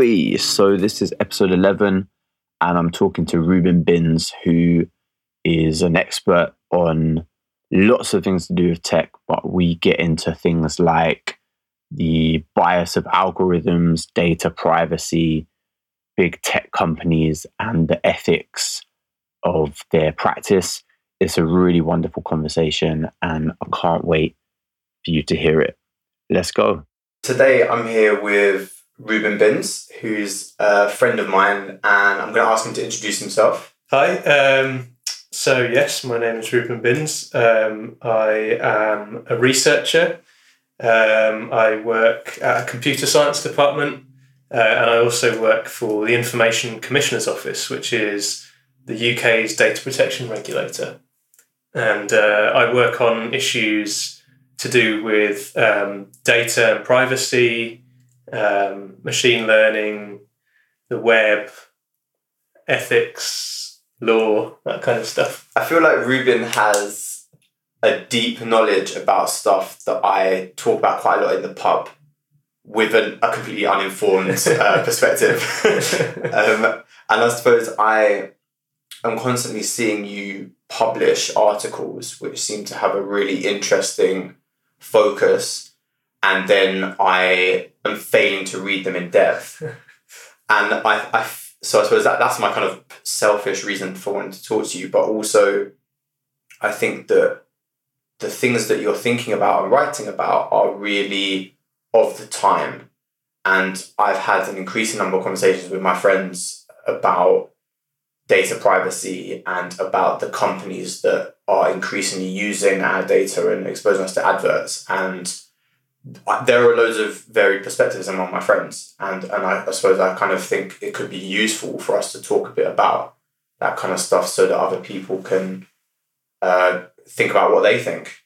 We so this is episode eleven, and I'm talking to Reuben Binns, who is an expert on lots of things to do with tech, but we get into things like the bias of algorithms, data privacy, big tech companies, and the ethics of their practice. It's a really wonderful conversation, and I can't wait for you to hear it. Let's go. Today, I'm here with Reuben Binns, who's a friend of mine, and I'm going to ask him to introduce himself. Hi. Um, so, yes, my name is Reuben Binns. Um, I am a researcher. Um, I work at a computer science department, uh, and I also work for the Information Commissioner's Office, which is the UK's data protection regulator. And uh, I work on issues to do with um, data and privacy, um, machine learning, the web, ethics, law, that kind of stuff. I feel like Reuben has a deep knowledge about stuff that I talk about quite a lot in the pub with an, a completely uninformed uh, perspective. um, and I suppose I am constantly seeing you publish articles which seem to have a really interesting focus, and then I am failing to read them in depth. and I, I, so I suppose that that's my kind of selfish reason for wanting to talk to you, but also I think that the things that you're thinking about and writing about are really of the time. And I've had an increasing number of conversations with my friends about data privacy and about the companies that are increasingly using our data and exposing us to adverts. And there are loads of varied perspectives among my friends. And, and I, I suppose I kind of think it could be useful for us to talk a bit about that kind of stuff so that other people can uh, think about what they think.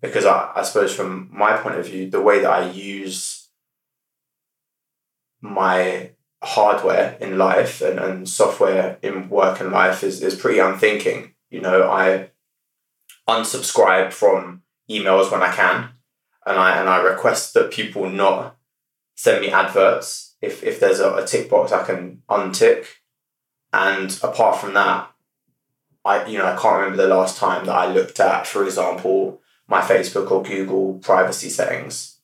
Because I, I suppose, from my point of view, the way that I use my hardware in life and, and software in work and life is, is pretty unthinking. You know, I unsubscribe from emails when I can and I and I request that people not send me adverts if, if there's a, a tick box I can untick. And apart from that, I you know I can't remember the last time that I looked at, for example, my Facebook or Google privacy settings.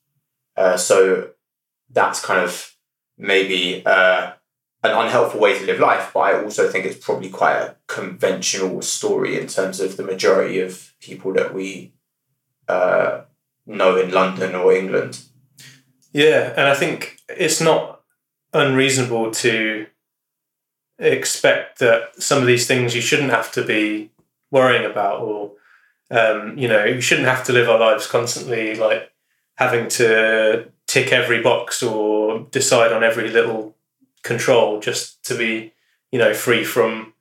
Uh, so that's kind of maybe uh, an unhelpful way to live life, but I also think it's probably quite a conventional story in terms of the majority of people that we uh, know in London or England. Yeah, and I think it's not unreasonable to expect that some of these things you shouldn't have to be worrying about or um, you know you shouldn't have to live our lives constantly like having to tick every box or decide on every little control just to be, you know, free from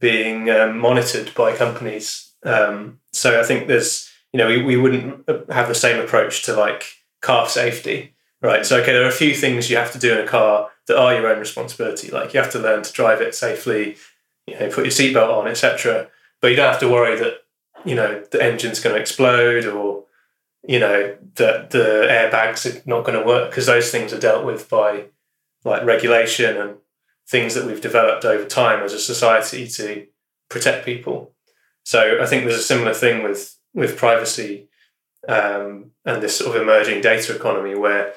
being um, monitored by companies. Um, so I think there's, you know, we, we wouldn't have the same approach to like car safety, right? So, okay, there are a few things you have to do in a car that are your own responsibility. Like you have to learn to drive it safely, you know, put your seatbelt on, etc. But you don't have to worry that, you know, the engine's going to explode or you know that the airbags are not going to work because those things are dealt with by like regulation and things that we've developed over time as a society to protect people. So I think there's a similar thing with with privacy um, and this sort of emerging data economy where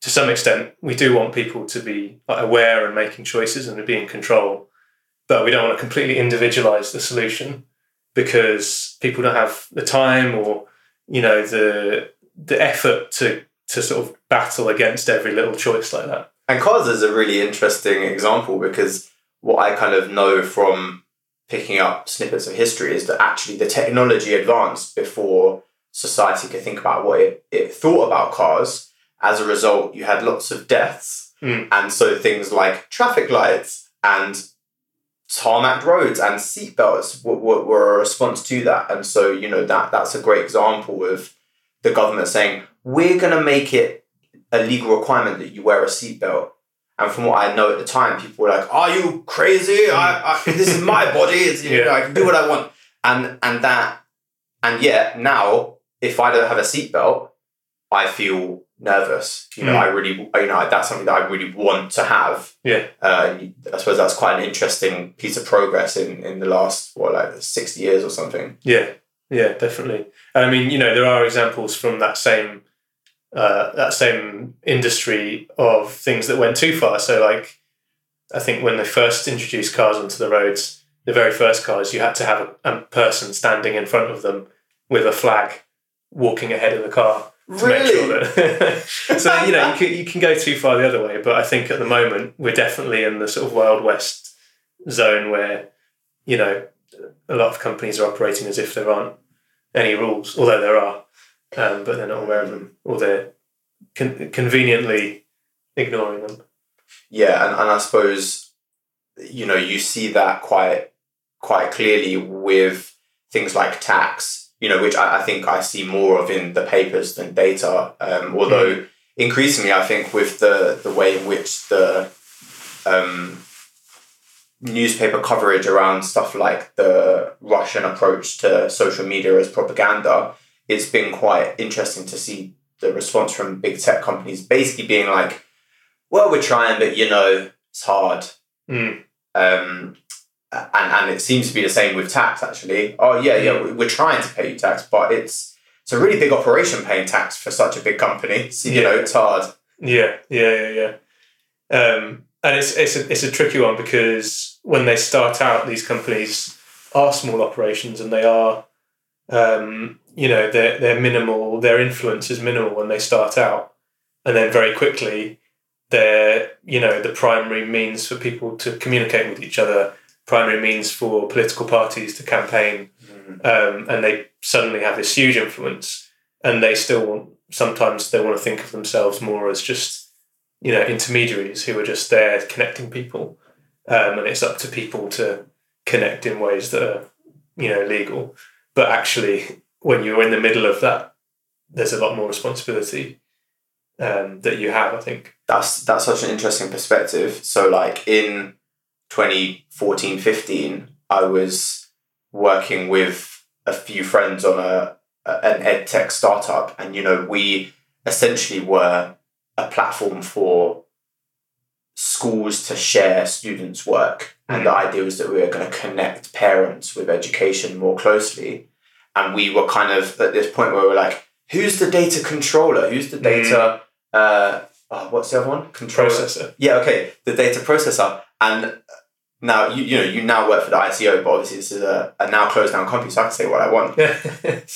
to some extent we do want people to be aware and making choices and to be in control but we don't want to completely individualize the solution because people don't have the time or you know the the effort to to sort of battle against every little choice like that. And cars is a really interesting example because what I kind of know from picking up snippets of history is that actually the technology advanced before society could think about what it, it thought about cars. As a result, you had lots of deaths. Mm. And so things like traffic lights and tarmac roads and seatbelts were, were, were a response to that. And so, you know, that that's a great example of the government saying, we're going to make it a legal requirement that you wear a seatbelt. And from what I know at the time, people were like, "Are you crazy? I, I this is my body. It's, you Yeah. know, I can do what I want." And and that, and yet now, if I don't have a seatbelt, I feel nervous. You know, Mm. I really, you know, that's something that I really want to have. Yeah. Uh, I suppose that's quite an interesting piece of progress in, in the last, what, like 60 years or something. Yeah, yeah, definitely. And I mean, you know, there are examples from that same uh, that same industry of things that went too far. So, like, I think when they first introduced cars onto the roads, the very first cars, you had to have a, a person standing in front of them with a flag, walking ahead of the car to make sure that. so you know, you can you can go too far the other way, but I think at the moment we're definitely in the sort of wild west zone where you know a lot of companies are operating as if there aren't any rules, although there are, um, but they're not aware of them, or they're con- conveniently ignoring them. Yeah, and, and I suppose you know you see that quite quite clearly with things like tax, you know, which I, I think I see more of in the papers than data. Um, although increasingly, I think with the the way in which the um, newspaper coverage around stuff like the Russian approach to social media as propaganda, it's been quite interesting to see the response from big tech companies basically being like, well, we're trying, but you know, it's hard. Mm. Um, and, and it seems to be the same with tax actually. Oh yeah, yeah, we- we're trying to pay you tax, but it's it's a really big operation paying tax for such a big company. So you Yeah. know, it's hard. Yeah, yeah, yeah, yeah. Um, and it's it's a, it's a tricky one because when they start out, these companies are small operations and they are, um, you know, they're they're minimal. Their influence is minimal when they start out, and then very quickly, they're you know the primary means for people to communicate with each other, primary means for political parties to campaign, um, and they suddenly have this huge influence, and they still want sometimes they want to think of themselves more as just you know intermediaries who are just there connecting people. Um, and it's up to people to connect in ways that are you know legal. But actually when you're in the middle of that there's a lot more responsibility um, that you have i think That's that's such an interesting perspective. So like in 2014, 15, I was working with a few friends on a, an ed tech startup, and you know we essentially were a platform for schools to share students' work. And the idea was that we were going to connect parents with education more closely. And we were kind of at this point where we were like, who's the data controller? Who's the data? Uh, oh, what's the other one? Controller. processor Yeah, okay, the data processor. And now you you know you now work for the ICO, but obviously this is a, a now closed down company, so I can say what I want.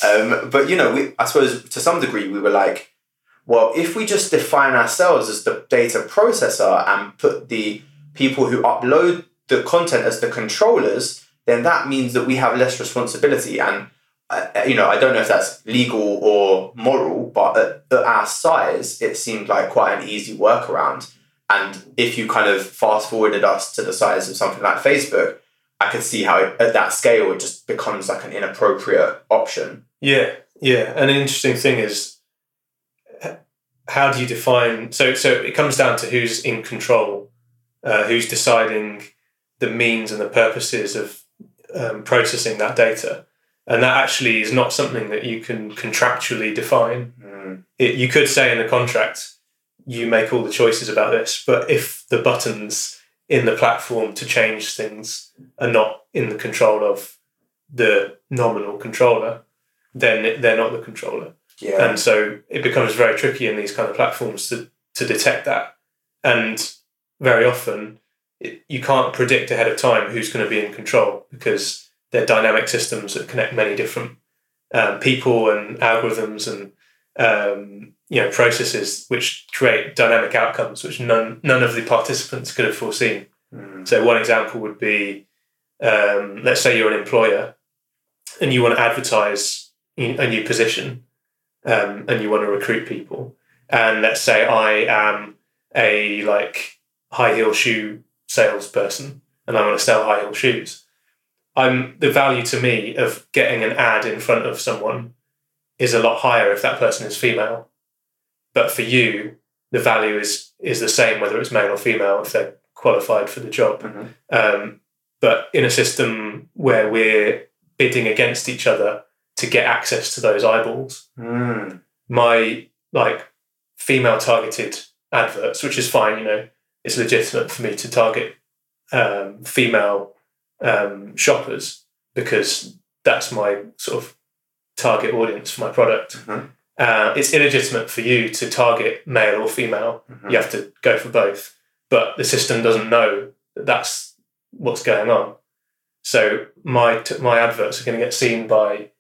Um, but you know, we I suppose to some degree we were like, well, if we just define ourselves as the data processor and put the people who upload the content as the controllers, then that means that we have less responsibility. And you know, I don't know if that's legal or moral, but at, at our size, it seemed like quite an easy workaround. And if you kind of fast forwarded us to the size of something like Facebook, I could see how at that scale it just becomes like an inappropriate option. Yeah, yeah. And an interesting thing is, how do you define? So, so it comes down to who's in control, uh, who's deciding the means and the purposes of um, processing that data, and that actually is not something that you can contractually define. Mm. It, you could say in the contract, you make all the choices about this, but if the buttons in the platform to change things are not in the control of the nominal controller, then they're not the controller. Yeah. And so it becomes very tricky in these kind of platforms to, to detect that. And very often, it, you can't predict ahead of time who's going to be in control because they're dynamic systems that connect many different um, people and algorithms and um, you know processes which create dynamic outcomes which none none of the participants could have foreseen. Mm. So one example would be, um, let's say you're an employer, and you want to advertise a new position, um, and you want to recruit people, and let's say I am a like high heel shoe salesperson, and I want to sell high heel shoes. I'm the value to me of getting an ad in front of someone is a lot higher if that person is female, but for you, the value is is the same whether it's male or female if they're qualified for the job. Mhm. Um, but in a system where we're bidding against each other to get access to those eyeballs, Mm. my like female targeted adverts, which is fine. You know, it's legitimate for me to target um, female um, shoppers because that's my sort of target audience for my product. Mhm. Uh, it's illegitimate for you to target male or female. Mhm. You have to go for both, but the system doesn't know that that's what's going on. So my t- my adverts are going to get seen by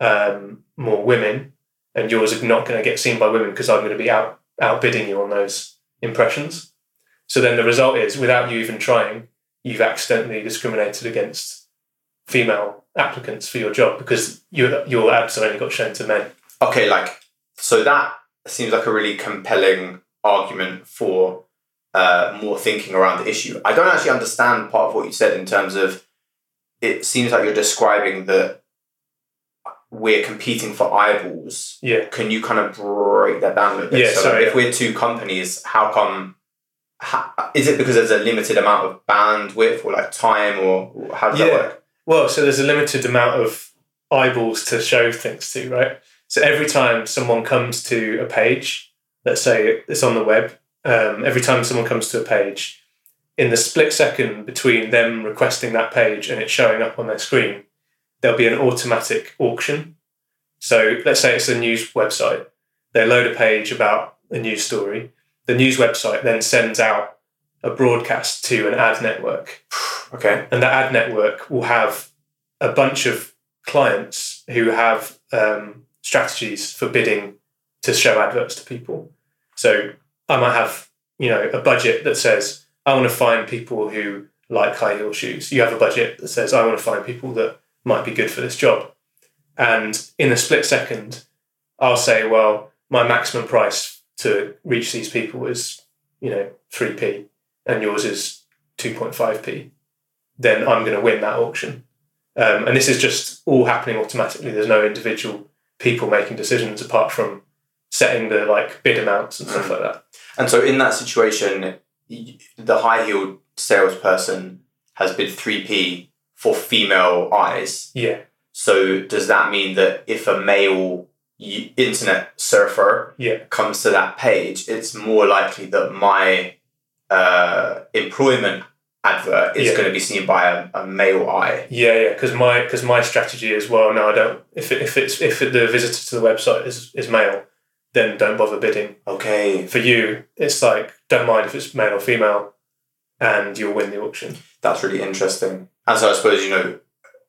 um, more women, and yours are not going to get seen by women because I'm going to be out outbidding you on those impressions. So then the result is, without you even trying, you've accidentally discriminated against female applicants for your job because your your ads have only got shown to men. Okay, like so that seems like a really compelling argument for uh, more thinking around the issue. I don't actually understand part of what you said in terms of it seems like you're describing that we're competing for eyeballs. Yeah. Can you kind of break that down a bit? Yeah, so sorry, if we're two companies, how come? Is it because there's a limited amount of bandwidth or like time or how does that Yeah. work? Well, so there's a limited amount of eyeballs to show things to, right? So every time someone comes to a page, let's say it's on the web, um, every time someone comes to a page, in the split second between them requesting that page and it showing up on their screen, there'll be an automatic auction. So let's say it's a news website. They load a page about a news story. The news website then sends out a broadcast to an ad network Okay. and that ad network will have a bunch of clients who have um, strategies for bidding to show adverts to people. So I might have, you know, a budget that says I want to find people who like high heel shoes. You have a budget that says I want to find people that might be good for this job. And in a split second, I'll say, well, my maximum price to reach these people is, you know, 3p and yours is 2.5p then I'm going to win that auction. Um, and this is just all happening automatically. There's no individual people making decisions apart from setting the like bid amounts and stuff Mm. like that. And so in that situation, the high heeled salesperson has bid 3p for female eyes. Yeah, So does that mean that if a male internet surfer yeah, comes to that page, it's more likely that my uh, employment advert is Yeah. going to be seen by a, a male eye? yeah, yeah. Because my because my strategy is well, no, I don't. If it, if it's if it, the visitor to the website is is male, then don't bother bidding. Okay, For you, it's like don't mind if it's male or female, and you'll win the auction. that's really interesting. And so I suppose, you know,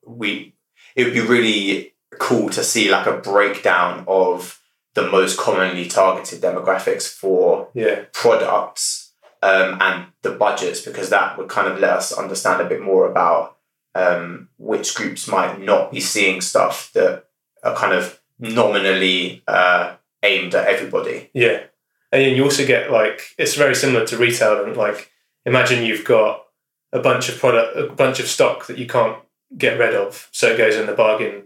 we it would be really cool to see like a breakdown of the most commonly targeted demographics for Yeah, products um, and the budgets because that would kind of let us understand a bit more about um, which groups might not be seeing stuff that are kind of nominally uh, aimed at everybody. Yeah, and then you also get like it's very similar to retail. And like, imagine you've got a bunch of product, a bunch of stock that you can't get rid of, so it goes in the bargain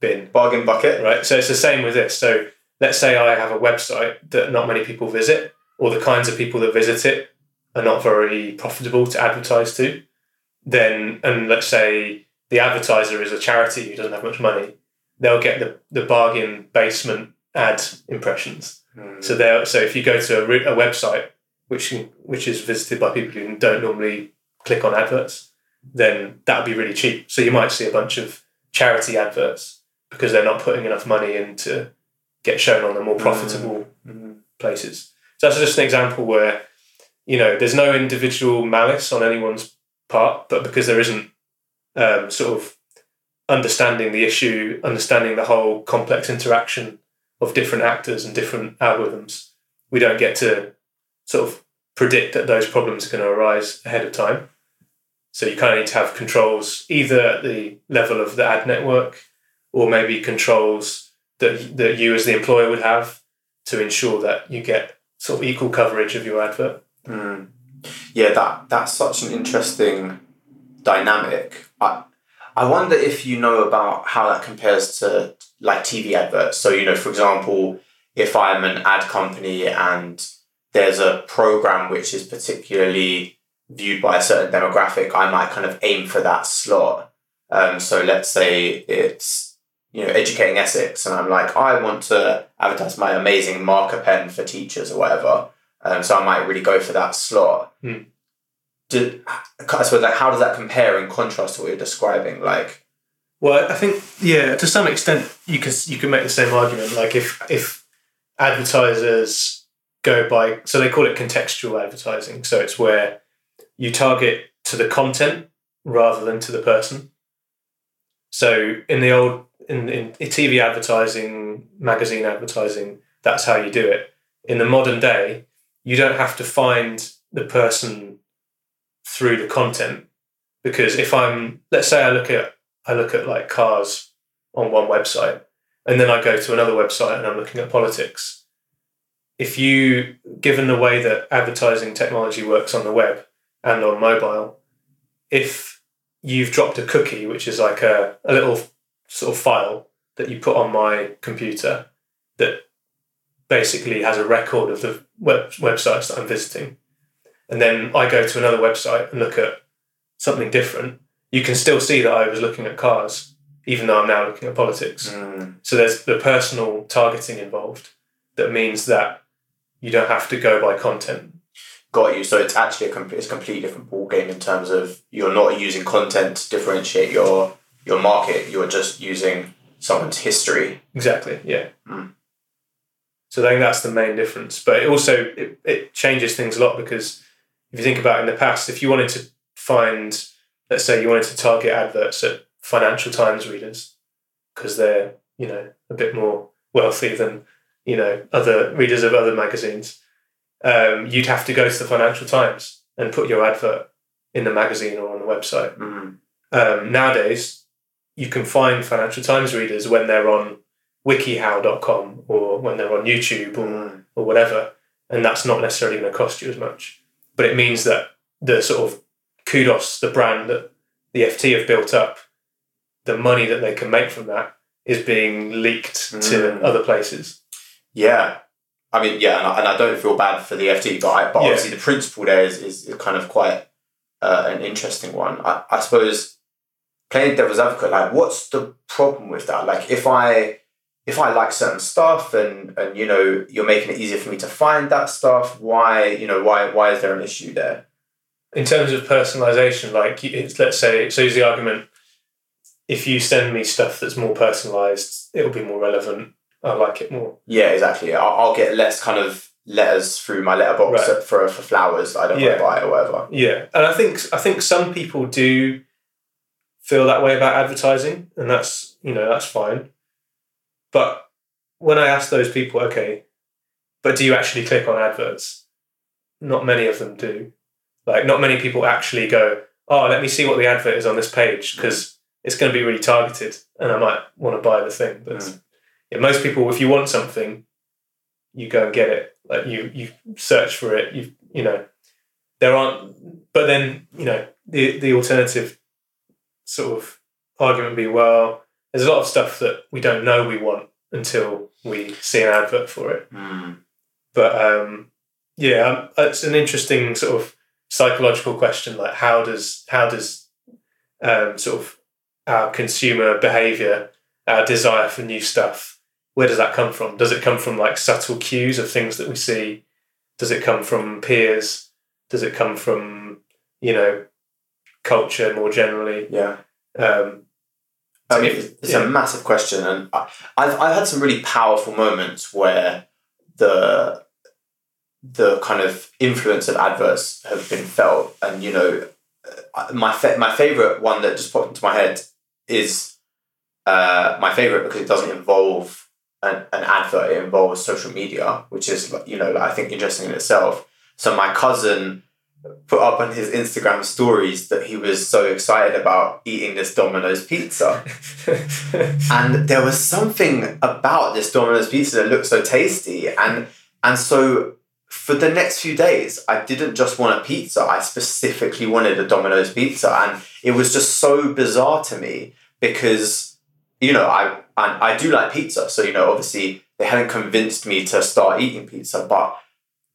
bin, Bargain bucket. right? So it's the same with this. So let's say I have a website that not many people visit, or the kinds of people that visit it are not very profitable to advertise to. Then, and let's say the advertiser is a charity who doesn't have much money, they'll get the, the bargain basement ad impressions. Hmm. So there, so if you go to a, a website which which is visited by people who don't normally click on adverts, then that would be really cheap. So you might see a bunch of charity adverts because they're not putting enough money in to get shown on the more profitable Mm. places. So that's just an example where you know there's no individual malice on anyone's part, but because there isn't um, sort of understanding the issue, understanding the whole complex interaction of different actors and different algorithms, we don't get to sort of predict that those problems are going to arise ahead of time. So you kind of need to have controls either at the level of the ad network or maybe controls that, that you as the employer would have to ensure that you get sort of equal coverage of your advert. Mm. Yeah, that that's such an interesting dynamic. I I wonder if you know about how that compares to like TV adverts. So you know, for example, if I'm an ad company and there's a program which is particularly viewed by a certain demographic, I might kind of aim for that slot. Um, so let's say it's you know, educating Essex, and I'm like, I want to advertise my amazing marker pen for teachers or whatever. Um, so I might really go for that slot. Hmm. Did, I suppose like how does that compare in contrast to what you're describing? Like, Well, I think yeah, to some extent you can you can make the same argument. Like if if advertisers go by so they call it contextual advertising. So it's where you target to the content rather than to the person. So in the old in, in TV advertising, magazine advertising, that's how you do it. In the modern day, you don't have to find the person through the content because if I'm let's say I look at I look at like cars on one website and then I go to another website and I'm looking at politics. If you, given the way that advertising technology works on the web and on mobile, if you've dropped a cookie, which is like a, a little sort of file that you put on my computer that basically has a record of the web, websites that I'm visiting, and then I go to another website and look at something different, you can still see that I was looking at cars, even though I'm now looking at politics. Mm. So there's the personal targeting involved that means that you don't have to go by content. got you. So it's actually a, com- it's a completely different ball game in terms of you're not using content to differentiate your your market. You're just using someone's history. Exactly. Yeah. Mm. So I think that's the main difference. But it also it, it changes things a lot because if you think about it in the past, if you wanted to find, let's say you wanted to target adverts at Financial Times readers because they're you know a bit more wealthy than you know other readers of other magazines, um, you'd have to go to the Financial Times and put your advert in the magazine or on the website. Mm. Um, nowadays, you can find Financial Times readers when they're on wikihow.com or when they're on YouTube or, Mm. or whatever, and that's not necessarily going to cost you as much. But it means that the sort of kudos, the brand that the FT have built up, the money that they can make from that is being leaked to Mm. other places. Yeah. I mean, yeah, and I, and I don't feel bad for the FT, but, I, but Yeah. obviously the principle there is, is, is kind of quite uh, an interesting one. I, I suppose playing devil's advocate, like, what's the problem with that? Like, if I if I like certain stuff and and you know you're making it easier for me to find that stuff, why you know why why is there an issue there? in terms of personalization, like it's, let's say, so use the argument: if you send me stuff that's more personalized, it'll be more relevant. I like it more. Yeah, exactly. I'll, I'll get less kind of letters through my letterbox Right. for for flowers that I don't Yeah. want to buy or whatever. Yeah, and I think I think some people do feel that way about advertising, and that's you know that's fine. But when I ask those people, okay, but do you actually click on adverts? Not many of them do. Like, not many people actually go, oh, let me see what the advert is on this page because it's going to be really targeted, and I might want to buy the thing. But Mm. yeah, most people, if you want something, you go and get it. Like you, you search for it. You, you know, there aren't. But then you know the the alternative sort of argument be well, there's a lot of stuff that we don't know we want until we see an advert for it. Mm. But um, yeah, um, it's an interesting sort of psychological question. Like how does how does um, sort of our consumer behavior, our desire for new stuff, where does that come from? Does it come from like subtle cues of things that we see? Does it come from peers? Does it come from you know culture more generally? Yeah. Um, I mean, it's, it's yeah. a massive question, and I, I've I've had some really powerful moments where the the kind of influence of adverts have been felt, and you know, uh, my fa- my favorite one that just popped into my head is uh, my favorite because it doesn't involve an, an advert; it involves social media, which is you know I think interesting in itself. So my cousin put up on his Instagram stories that he was so excited about eating this Domino's pizza. and there was something about this Domino's pizza that looked so tasty. And and so for the next few days I didn't just want a pizza. I specifically wanted a Domino's pizza. And it was just so bizarre to me because you know I and I do like pizza. So you know obviously they hadn't convinced me to start eating pizza but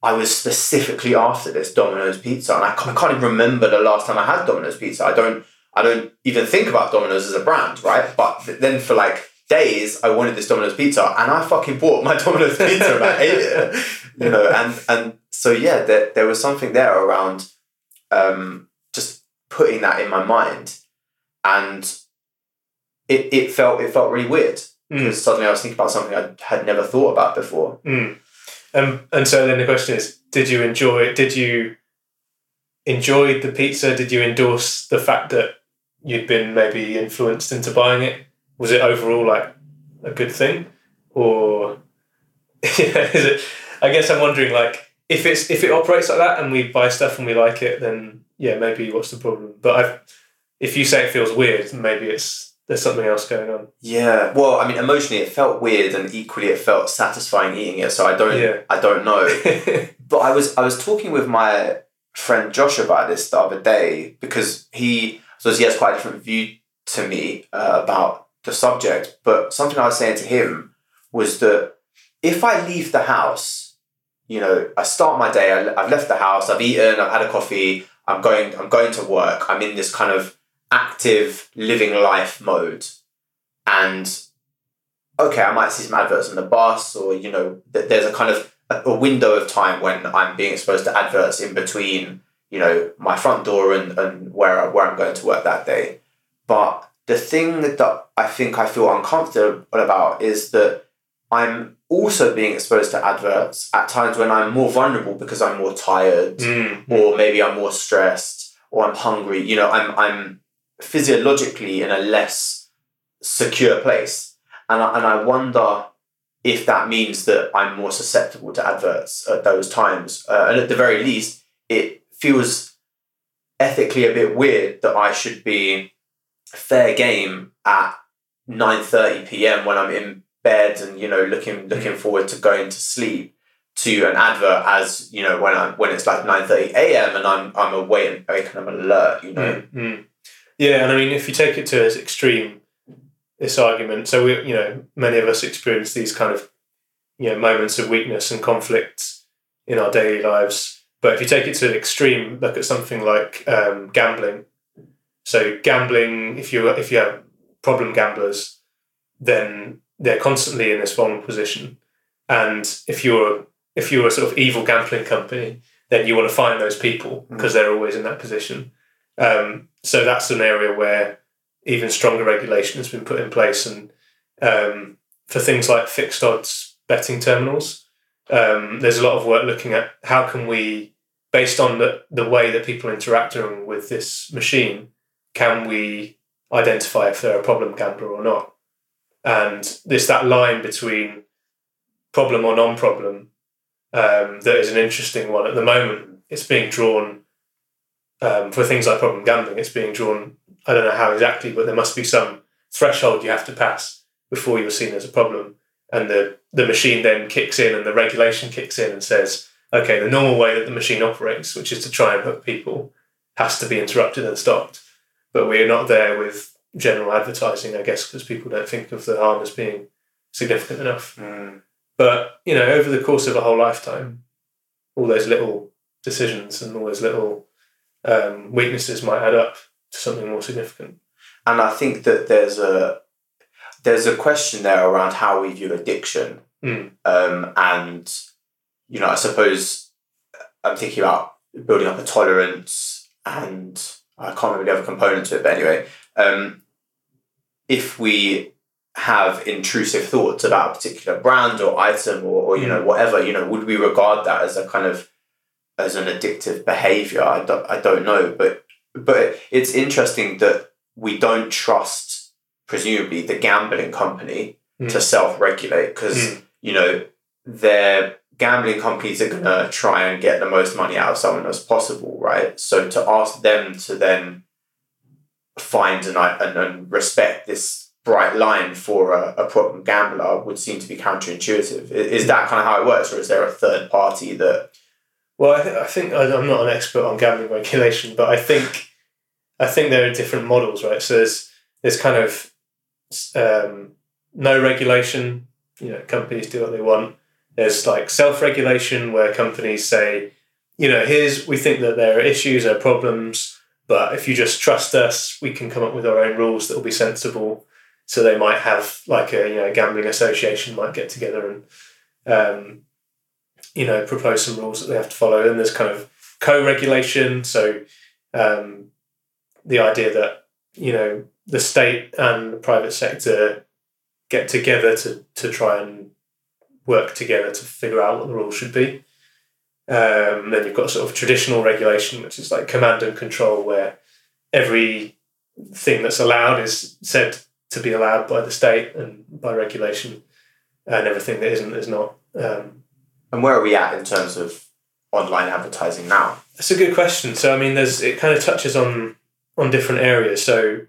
I was specifically after this Domino's pizza and I can't, I can't even remember the last time I had Domino's pizza I don't I don't even think about Domino's as a brand, right? But th- then for like days I wanted this Domino's pizza, and I fucking bought my Domino's pizza and I ate it. You know, and and so yeah, there there was something there around um, just putting that in my mind, and it it felt it felt really weird because suddenly I was thinking about something I had never thought about before. Mm. Um, and so then the question is, did you enjoy? Did you enjoy the pizza? Did you endorse the fact that you'd been maybe influenced into buying it? Was it overall like a good thing, or is it? I guess I'm wondering like if it's if it operates like that and we buy stuff and we like it, then yeah, maybe what's the problem? But I've, if you say it feels weird, maybe it's there's something else going on. Yeah, well, I mean, emotionally, it felt weird, and equally, it felt satisfying eating it. So I don't, Yeah. I don't know. but I was, I was talking with my friend Josh about this the other day because he, so he has quite a different view to me uh, about the subject. But something I was saying to him was that if I leave the house, you know, I start my day. I, I've left the house. I've eaten. I've had a coffee. I'm going. I'm going to work. I'm in this kind of active living life mode, and okay, I might see some adverts on the bus, or you know, th- there's a kind of a, a window of time when I'm being exposed to adverts in between, you know, my front door and, and where I, where I'm going to work that day. But the thing that I think I feel uncomfortable about is that I'm also being exposed to adverts at times when I'm more vulnerable because I'm more tired Mm. or maybe I'm more stressed or I'm hungry. You know, I'm I'm physiologically in a less secure place, and I, and I wonder if that means that I'm more susceptible to adverts at those times. Uh, and at the very least, it feels ethically a bit weird that I should be fair game at nine thirty p.m. when I'm in bed and you know looking looking forward to going to sleep to an advert as you know when I'm when it's like nine thirty a.m. and I'm I'm awake and I'm alert. You know. Mm, mm. Yeah, and I mean, if you take it to its extreme, this argument. So we, you know, many of us experience these kind of, you know, moments of weakness and conflict in our daily lives. But if you take it to an extreme, look at something like um, gambling. So gambling, if you if you have problem gamblers, then they're constantly in this vulnerable position. And if you're if you're a sort of evil gambling company, then you want to find those people because they're always in that position. Um, so that's an area where even stronger regulation has been put in place, and um, for things like fixed odds betting terminals, um, there's a lot of work looking at how can we, based on the, the way that people are interacting with this machine, can we identify if they're a problem gambler or not? And there's that line between problem or non-problem um, that is an interesting one at the moment. It's being drawn um, for things like problem gambling. It's being drawn. I don't know how exactly, but there must be some threshold you have to pass before you're seen as a problem, and the the machine then kicks in, and the regulation kicks in and says, okay, the normal way that the machine operates, which is to try and hook people, has to be interrupted and stopped. But we're not there with general advertising, I guess, because people don't think of the harm as being significant enough. But you know, over the course of a whole lifetime, all those little decisions and all those little um, weaknesses might add up to something more significant. And I think that there's a there's a question there around how we view addiction, Mm. um, and you know, I suppose I'm thinking about building up a tolerance, and I can't remember the other component to it, but anyway, um, if we have intrusive thoughts about a particular brand or item or, or you know whatever, you know, would we regard that as a kind of as an addictive behavior? I don't, I don't know, but but it's interesting that we don't trust presumably the gambling company Mm. to self-regulate because Mm. you know their gambling companies are going to try and get the most money out of someone as possible right so to ask them to then find and, and, and respect this bright line for a, a problem gambler would seem to be counterintuitive is that kind of how it works or is there a third party that Well, I, th- I think I'm not an expert on gambling regulation, but I think I think there are different models, right? So there's there's kind of um, no regulation. You know, companies do what they want. There's like self-regulation where companies say, you know, here's we think that there are issues, there are problems, but if you just trust us, we can come up with our own rules that will be sensible. So they might have like a you know gambling association might get together and um, you know propose some rules that they have to follow. And there's kind of co-regulation. So um, the idea that you know the state and the private sector get together to to try and work together to figure out what the rules should be. Um, then you've got sort of traditional regulation, which is like command and control, where every thing that's allowed is said to be allowed by the state and by regulation, and everything that isn't is not. Um, and where are we at in terms of online advertising now? That's a good question. So I mean, there's it kind of touches on on different areas. So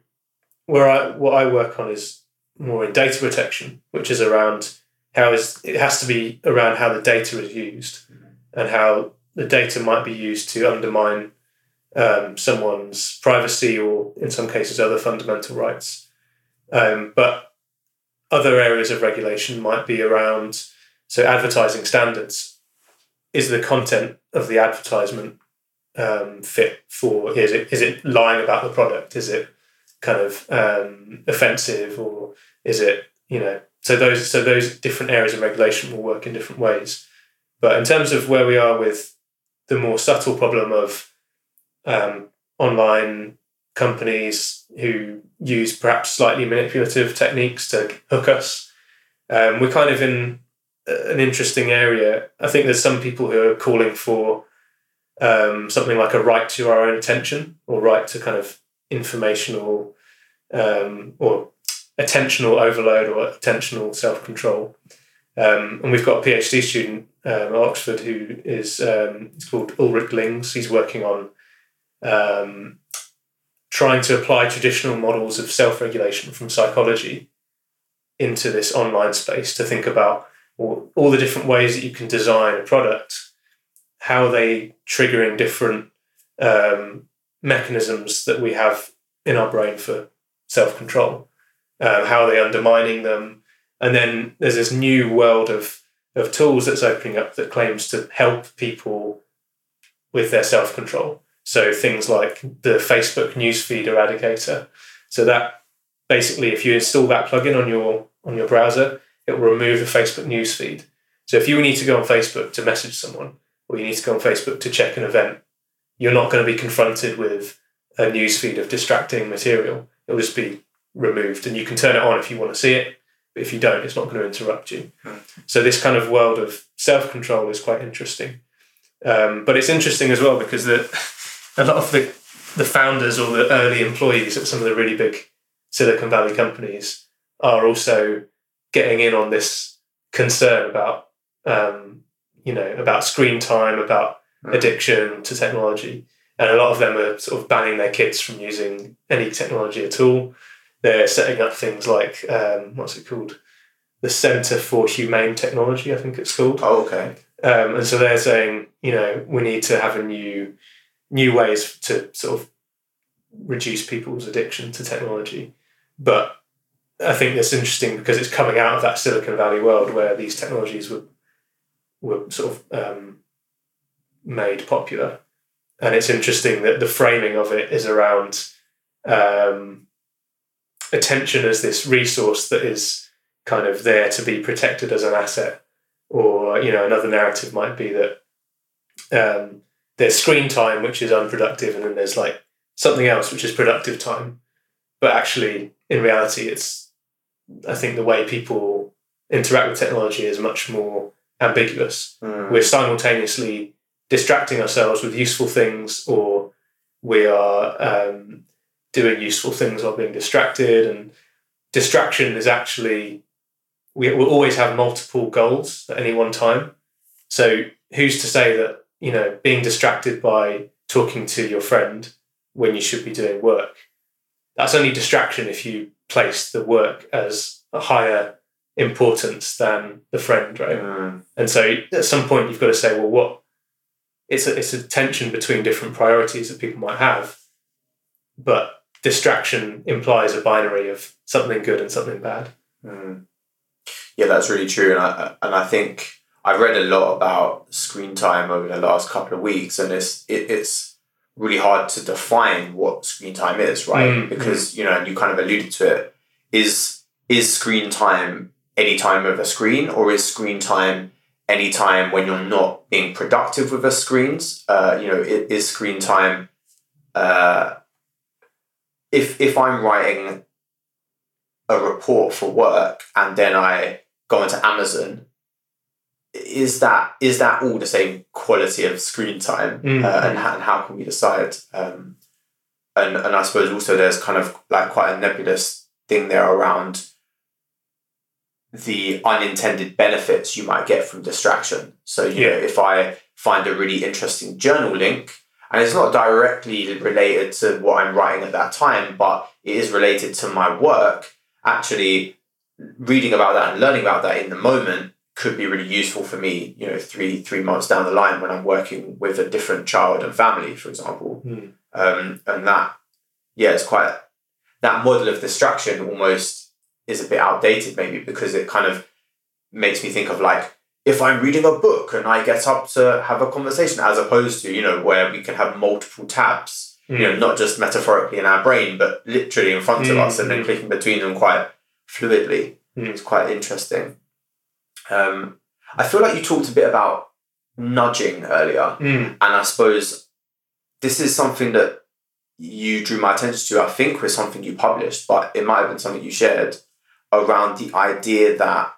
where I what I work on is more in data protection, which is around how is it has to be around how the data is used and how the data might be used to undermine um, someone's privacy or in some cases other fundamental rights. Um, but other areas of regulation might be around so advertising standards. Is the content of the advertisement um, fit for is it is it lying about the product? Is it kind of um, offensive or is it you know so those so those different areas of regulation will work in different ways. But in terms of where we are with the more subtle problem of um, online companies who use perhaps slightly manipulative techniques to hook us, um, we're kind of in an interesting area. I think there's some people who are calling for um, something like a right to our own attention or right to kind of informational um, or attentional overload or attentional self control. Um, and we've got a PhD student um, at Oxford who is um, he's called Ulrik Lyngs. He's working on um, trying to apply traditional models of self regulation from psychology into this online space to think about all, all the different ways that you can design a product, how are they triggering different um, mechanisms that we have in our brain for self control, uh, how are they undermining them, and then there's this new world of of tools that's opening up that claims to help people with their self control. So things like the Facebook newsfeed eradicator. So that basically, if you install that plugin on your on your browser, it will remove the Facebook newsfeed. So if you need to go on Facebook to message someone, or you need to go on Facebook to check an event, you're not going to be confronted with a newsfeed of distracting material. It'll just be removed, and you can turn it on if you want to see it. But if you don't, it's not going to interrupt you. Mm. So this kind of world of self control is quite interesting. Um, but it's interesting as well because the, a lot of the the founders or the early employees at some of the really big Silicon Valley companies are also getting in on this concern about um, you know about screen time, about mm. addiction to technology, and a lot of them are sort of banning their kids from using any technology at all they're setting up things like um, what's it called, the Centre for Humane Technology, I think it's called. Oh, okay. Um, and so they're saying, you know, we need to have a new, new ways to sort of reduce people's addiction to technology. But I think that's interesting because it's coming out of that Silicon Valley world where these technologies were were sort of um, made popular, and it's interesting that the framing of it is around um, attention as this resource that is kind of there to be protected as an asset. Or, you know, another narrative might be that um, there's screen time, which is unproductive, and then there's like something else, which is productive time. But actually, in reality, it's, I think the way people interact with technology is much more ambiguous. Mm. We're simultaneously distracting ourselves with useful things, or we are um, doing useful things while being distracted. And distraction is actually, we will always have multiple goals at any one time. So who's to say that, you know, being distracted by talking to your friend when you should be doing work, that's only distraction if you place the work as a higher importance than the friend, right? Mm. And so at some point you've got to say, well, what it's a, it's a tension between different priorities that people might have, but distraction implies a binary of something good and something bad. Mm. Yeah, that's really true, and I and I think I've read a lot about screen time over the last couple of weeks, and it's it, it's really hard to define what screen time is, right? Mm. Because you know, and you kind of alluded to it, is is screen time any time with a screen, or is screen time any time when you're not being productive with a screens? Uh, you know, i- is screen time uh, if if I'm writing a report for work and then I go into Amazon, is that is that all the same quality of screen time? Mm. Uh, and, how, and how can we decide? Um, and and I suppose also there's kind of like quite a nebulous thing there around the unintended benefits you might get from distraction. So you know, Yeah. if I find a really interesting journal link, and it's not directly related to what I'm writing at that time, but it is related to my work. Actually, reading about that and learning about that in the moment could be really useful for me. You know, three three months down the line when I'm working with a different child and family, for example, Mm. um, and that yeah, it's quite that model of distraction almost is a bit outdated maybe because it kind of makes me think of like if I'm reading a book and I get up to have a conversation as opposed to you know where we can have multiple tabs you know not just metaphorically in our brain but literally in front of Mm, us and then mm. clicking between them quite fluidly Mm. it's quite interesting um, I feel like you talked a bit about nudging earlier Mm. and I suppose this is something that you drew my attention to, I think, was something you published, but it might have been something you shared around the idea that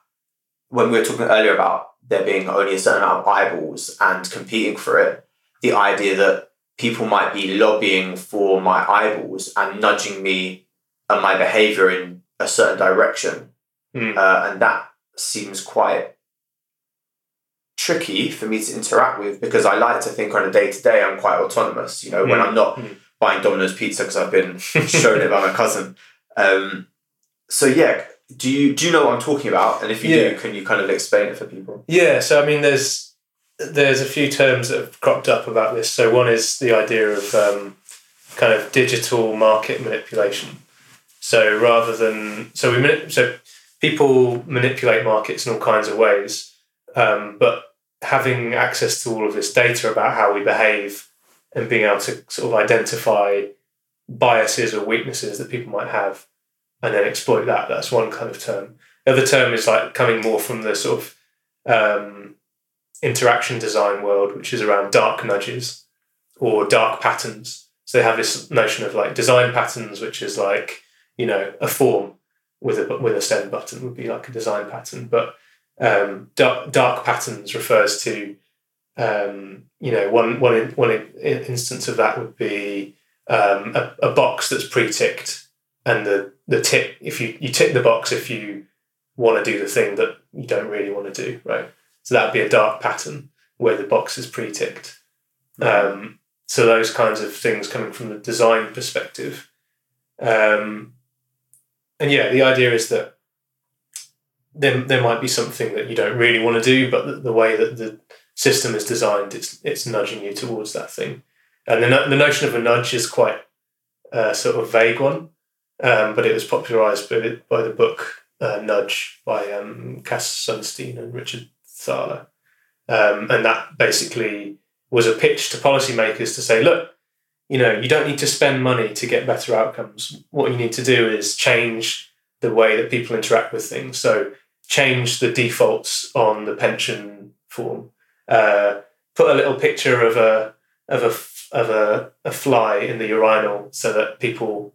when we were talking earlier about there being only a certain amount of eyeballs and competing for it, the idea that people might be lobbying for my eyeballs and nudging me and my behavior in a certain direction. Mm. Uh, and that seems quite tricky for me to interact with because I like to think on a day to day I'm quite autonomous. You know, when Mm. I'm not Mm. buying Domino's pizza because I've been shown it by my cousin. Um, so yeah, do you do you know what I'm talking about? And if you Yeah. do, can you kind of explain it for people? Yeah, so I mean, there's there's a few terms that have cropped up about this. So one is the idea of um, kind of digital market manipulation. So rather than so we so people manipulate markets in all kinds of ways, um, but having access to all of this data about how we behave and being able to sort of identify biases or weaknesses that people might have and then exploit that. That's one kind of term. The other term is like coming more from the sort of um, interaction design world, which is around dark nudges or dark patterns. So they have this notion of like design patterns, which is like you know a form with a with a send button would be like a design pattern, but um, dark, dark patterns refers to um, you know one one one in, instance of that would be um, a, a box that's pre-ticked and the the tick if you you tick the box if you want to do the thing that you don't really want to do right? So that would be a dark pattern where the box is pre-ticked. Um, so those kinds of things coming from the design perspective um, and yeah the idea is that there, there might be something that you don't really want to do but the, the way that the system is designed it's it's nudging you towards that thing and the, the notion of a nudge is quite a sort of vague one um, but it was popularized by, the- by the book uh, Nudge by um, Cass Sunstein and Richard Thaler. Um, and that basically was a pitch to policymakers to say, look, you know, you don't need to spend money to get better outcomes. What you need to do is change the way that people interact with things. So change the defaults on the pension form. Uh, put a little picture of a of a of a, a fly in the urinal so that people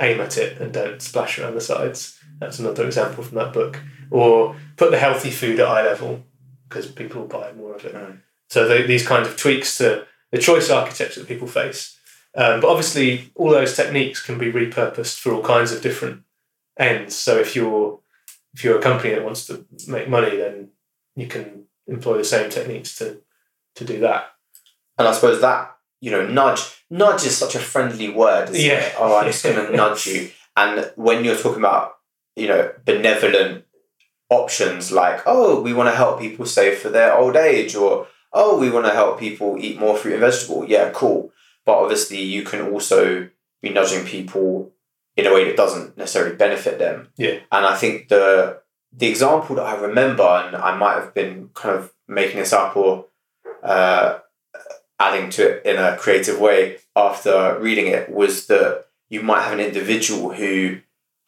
aim at it and don't splash around the sides. That's another example from that book. Or put the healthy food at eye level because people will buy more of it. Mm. So they, these kind of tweaks to the choice architecture that people face. Um, but obviously, all those techniques can be repurposed for all kinds of different ends. So if you're if you're a company that wants to make money, then you can employ the same techniques to to do that. And I suppose that you know, nudge nudge is such a friendly word. isn't Yeah. it? Oh, I'm just going to nudge you. And when you're talking about you know benevolent options like oh we want to help people save for their old age or oh we want to help people eat more fruit and vegetable yeah cool but obviously you can also be nudging people in a way that doesn't necessarily benefit them Yeah. and i think the the example that i remember and i might have been kind of making this up or uh, adding to it in a creative way after reading it was that you might have an individual who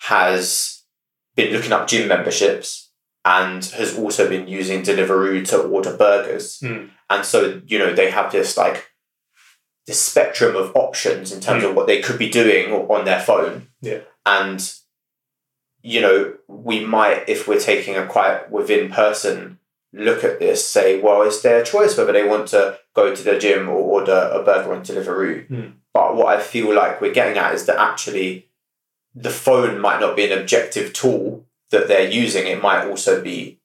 has been looking up gym memberships and has also been using Deliveroo to order burgers. Mm. And so, you know, they have this like this spectrum of options in terms Mm. of what they could be doing on their phone. Yeah. And you know, we might, if we're taking a quite within person look at this, say, well, it's their choice whether they want to go to the gym or order a burger on Deliveroo. Mm. But what I feel like we're getting at is that actually the phone might not be an objective tool that they're using. It might also be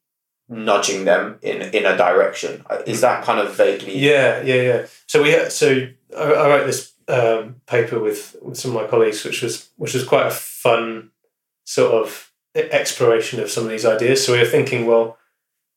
nudging them in in a direction. Is that kind of vaguely? Yeah, yeah, yeah. So we so I, I wrote this um, paper with, with some of my colleagues, which was which was quite a fun sort of exploration of some of these ideas. So we were thinking, well,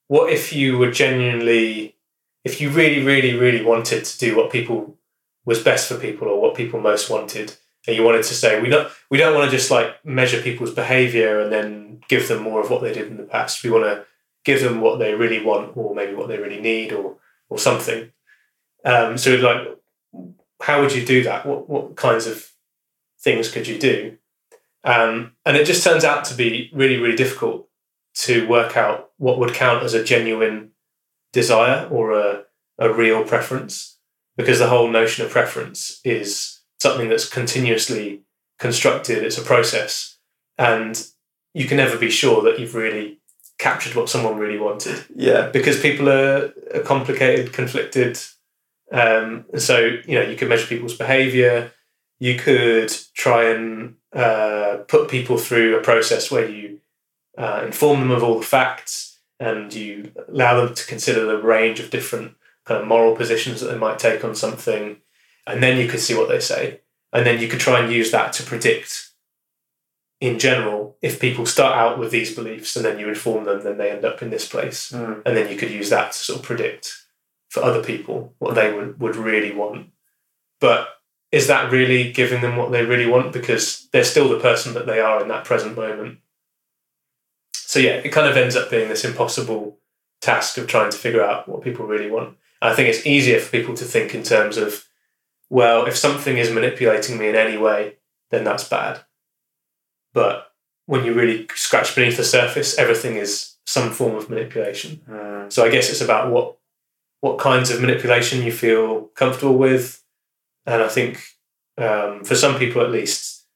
what if you were genuinely, if you really, really, really wanted to do what people was best for people or what people most wanted, and you wanted to say we don't we don't want to just like measure people's behavior and then give them more of what they did in the past. We want to give them what they really want or maybe what they really need or or something. Um, so like, how would you do that? What what kinds of things could you do? Um, and it just turns out to be really really difficult to work out what would count as a genuine desire or a, a real preference because the whole notion of preference is something that's continuously constructed it's a process and you can never be sure that you've really captured what someone really wanted Yeah. because people are, are complicated, conflicted. Um, and so, you know, you could measure people's behavior. You could try and uh, put people through a process where you uh, inform them of all the facts and you allow them to consider the range of different kind of moral positions that they might take on something. And then you could see what they say. And then you could try and use that to predict in general, if people start out with these beliefs and then you inform them, then they end up in this place. Mm. And then you could use that to sort of predict for other people what they would, would really want. But is that really giving them what they really want? Because they're still the person that they are in that present moment. So, yeah, it kind of ends up being this impossible task of trying to figure out what people really want. And I think it's easier for people to think in terms of, well, if something is manipulating me in any way, then that's bad. But when you really scratch beneath the surface, everything is some form of manipulation. Mm. So I guess it's about what what kinds of manipulation you feel comfortable with, and I think um, for some people at least,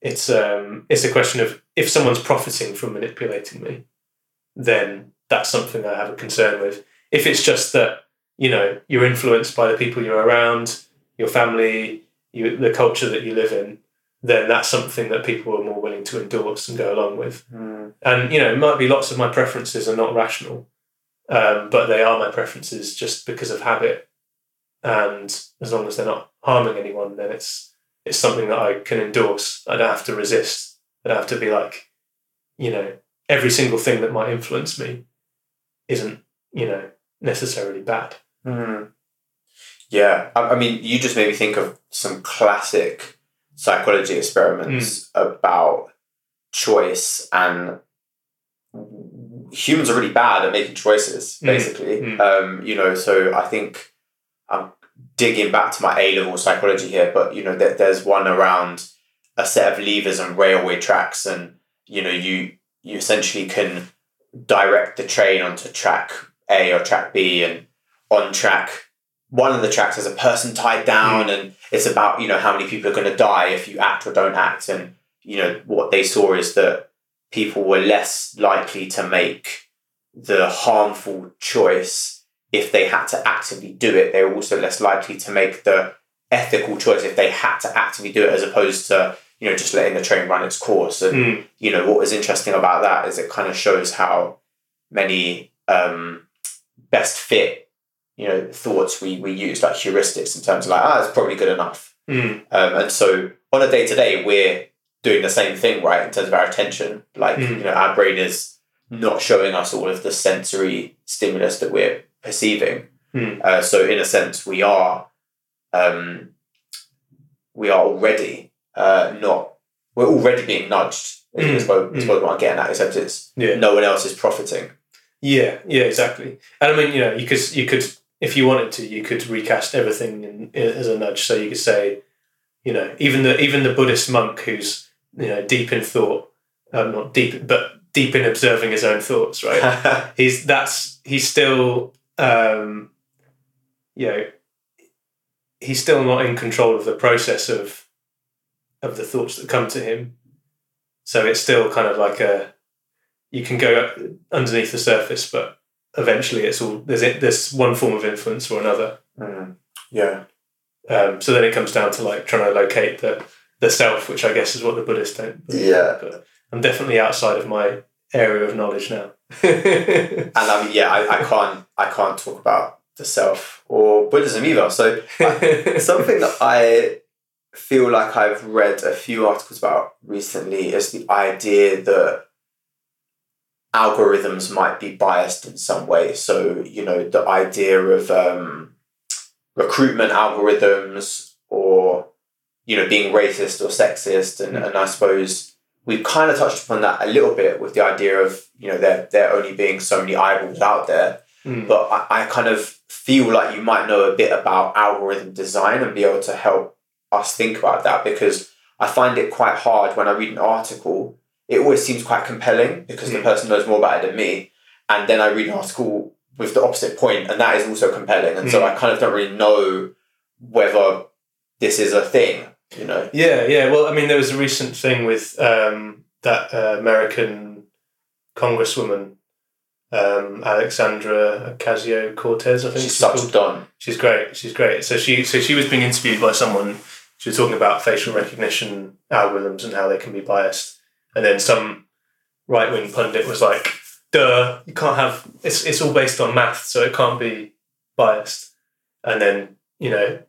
it's um, it's a question of if someone's profiting from manipulating me, then that's something I have a concern with. If it's just that you know you're influenced by the people you're around, your family, you, the culture that you live in, then that's something that people are more willing to endorse and go along with. Mm. And you know, it might be lots of my preferences are not rational, um, but they are my preferences just because of habit. And as long as they're not harming anyone, then it's it's something that I can endorse. I don't have to resist. I don't have to be like, you know, every single thing that might influence me isn't, you know, necessarily bad. Mm. Yeah, I, I mean, you just made me think of some classic psychology experiments about choice and humans are really bad at making choices Mm. basically Mm. um, you know so i think i'm digging back to my a level psychology here but you know there, there's one around a set of levers and railway tracks and you know you you essentially can direct the train onto track a or track b and on track one of the tracks has a person tied down and it's about you know how many people are going to die if you act or don't act and you know what they saw is that people were less likely to make the harmful choice if they had to actively do it they were also less likely to make the ethical choice if they had to actively do it as opposed to you know just letting the train run its course and Mm. you know what was interesting about that is it kind of shows how many um, best fit you know thoughts we we use like heuristics in terms of like ah it's probably good enough Mm. um, and so on a day to day we're doing the same thing right in terms of our attention like Mm. you know our brain is not showing us all of the sensory stimulus that we're perceiving Mm. uh, so in a sense we are um, we are already uh, not we're already being nudged Mm. is, what, is Mm. what I'm getting at except it's Yeah. no one else is profiting Yeah, yeah, exactly. And I mean, you know, you could you could if you wanted to, you could recast everything in, in, as a nudge. So you could say, you know, even the even the Buddhist monk who's you know deep in thought um, not deep, but deep in observing his own thoughts. Right? he's that's he's still, um, you know, he's still not in control of the process of of the thoughts that come to him. So it's still kind of like a you can go underneath the surface, but eventually it's all there's it, there's one form of influence or another. Mm. Yeah. Um, so then it comes down to like trying to locate the the self, which I guess is what the Buddhists don't. believe. Yeah. But I'm definitely outside of my area of knowledge now. And I mean, yeah, I, I can't I can't talk about the self or Buddhism either. So something that I feel like I've read a few articles about recently is the idea that algorithms might be biased in some way. So, you know, the idea of um, recruitment algorithms or, you know, being racist or sexist. And, and I suppose we've kind of touched upon that a little bit with the idea of, you know, there, there only being so many eyeballs out there. Mm. But I, I kind of feel like you might know a bit about algorithm design and be able to help us think about that because I find it quite hard when I read an article. It always seems quite compelling because the Mm. person knows more about it than me. And then I read an article with the opposite point, and that is also compelling. And so Mm. I kind of don't really know whether this is a thing, you know? Yeah, yeah. Well, I mean, there was a recent thing with um, that uh, American congresswoman, um, Alexandra Ocasio Cortez. I think She's she's such a don. She's great. She's great. So she so she was being interviewed by someone. She was talking about facial recognition algorithms and how they can be biased. And then some right wing pundit was like, "Duh, you can't have it's it's all based on math, so it can't be biased." And then you know.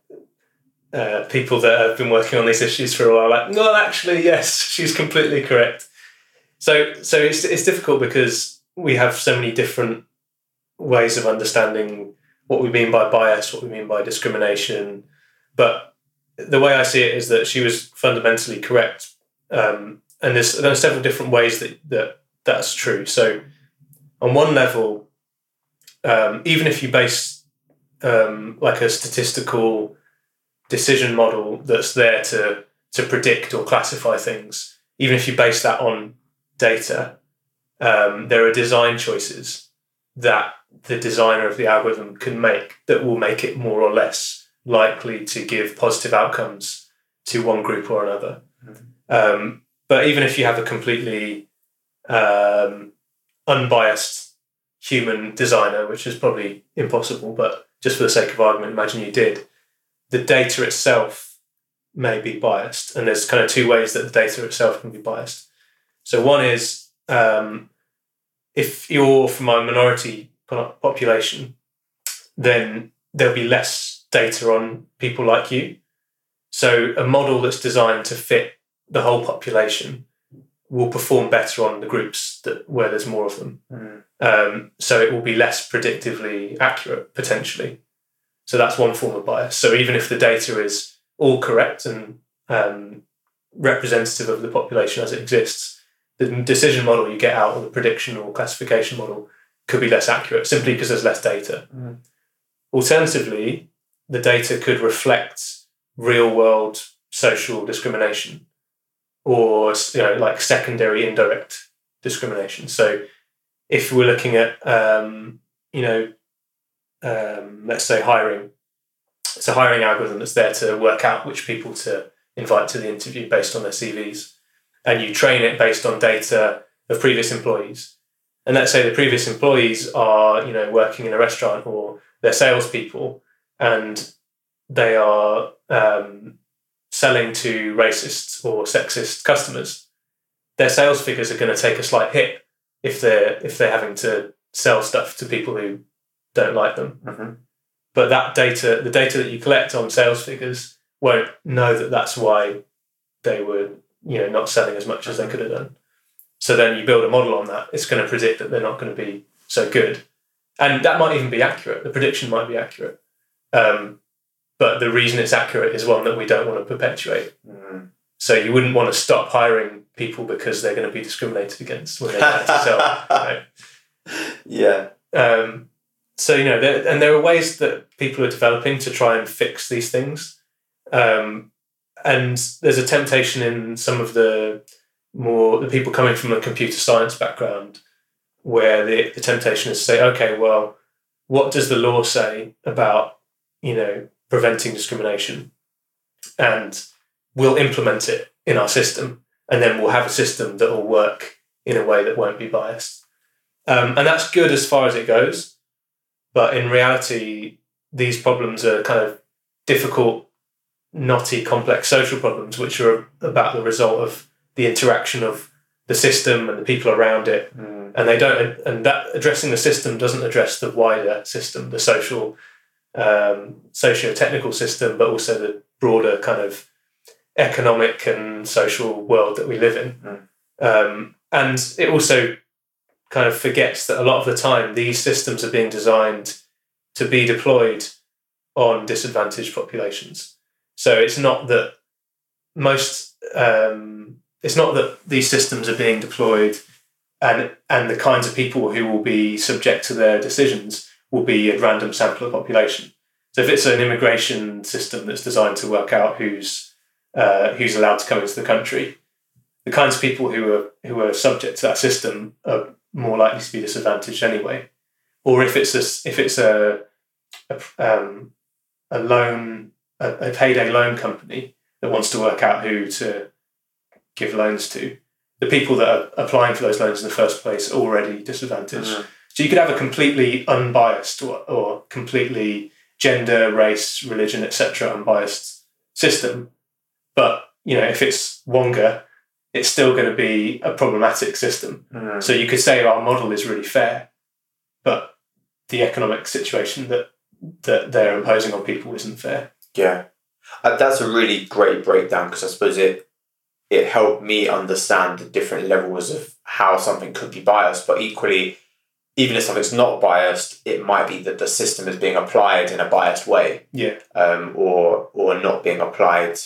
Uh, people that have been working on these issues for a while, like, no, actually, yes, she's completely correct. So, so it's it's difficult because we have so many different ways of understanding what we mean by bias, what we mean by discrimination. But the way I see it is that she was fundamentally correct, um, and there's there are several different ways that that that's true. So, on one level, um, even if you base um, like a statistical decision model that's there to to predict or classify things, even if you base that on data, um, there are design choices that the designer of the algorithm can make that will make it more or less likely to give positive outcomes to one group or another. Um, but even if you have a completely um, unbiased human designer, which is probably impossible, but just for the sake of argument, imagine you did, the data itself may be biased. And there's kind of two ways that the data itself can be biased. So one is um, if you're from a minority population, then there'll be less data on people like you. So a model that's designed to fit the whole population will perform better on the groups that where there's more of them. Mm. Um, so it will be less predictively accurate potentially. So that's one form of bias. So even if the data is all correct and um, representative of the population as it exists, the decision model you get out or the prediction or classification model could be less accurate simply because there's less data. Mm. Alternatively, the data could reflect real world social discrimination or you know like secondary indirect discrimination. So if we're looking at um, you know um, let's say hiring, it's a hiring algorithm that's there to work out which people to invite to the interview based on their CVs, and you train it based on data of previous employees. And let's say the previous employees are you know working in a restaurant or they're salespeople, and they are um, selling to racist or sexist customers. Their sales figures are going to take a slight hit if they're if they're having to sell stuff to people who don't like them. Mhm. But that data, the data that you collect on sales figures, won't know that that's why they were, you know, not selling as much as they could have done. So then you build a model on that. It's going to predict that they're not going to be so good, and that might even be accurate. The prediction might be accurate, um, but the reason it's accurate is one that we don't want to perpetuate. Mm. So you wouldn't want to stop hiring people because they're going to be discriminated against when they try to sell. Right? Yeah. Um, so you know, there, and there are ways that people are developing to try and fix these things. Um, and there's a temptation in some of the more the people coming from a computer science background, where the, the temptation is to say, okay, well, what does the law say about you know preventing discrimination, and we'll implement it in our system, and then we'll have a system that will work in a way that won't be biased, um, and that's good as far as it goes, but in reality, these problems are kind of difficult, knotty, complex social problems, which are about the result of the interaction of the system and the people around it. Mm. And they don't, and that addressing the system doesn't address the wider system, the social, um, socio-technical system, but also the broader kind of economic and social world that we live in. Mm. Um, and it also kind of forgets that a lot of the time these systems are being designed to be deployed on disadvantaged populations. So it's not that most um, it's not that these systems are being deployed and and the kinds of people who will be subject to their decisions will be a random sample of population. So if it's an immigration system that's designed to work out who's uh, who's allowed to come into the country, the kinds of people who are who are subject to that system are more likely to be disadvantaged anyway. Or if it's a if it's a a, um, a loan a, a payday loan company that wants to work out who to give loans to, the people that are applying for those loans in the first place are already disadvantaged. Mhm. So you could have a completely unbiased or, or completely gender, race, religion, etc. unbiased system, but you know if it's Wonga, it's still going to be a problematic system. Mm. So you could say our model is really fair, but the economic situation that that they're imposing on people isn't fair. Yeah, uh, that's a really great breakdown because I suppose it it helped me understand the different levels of how something could be biased, but equally, even if something's not biased, it might be that the system is being applied in a biased way, Yeah. um, or or not being applied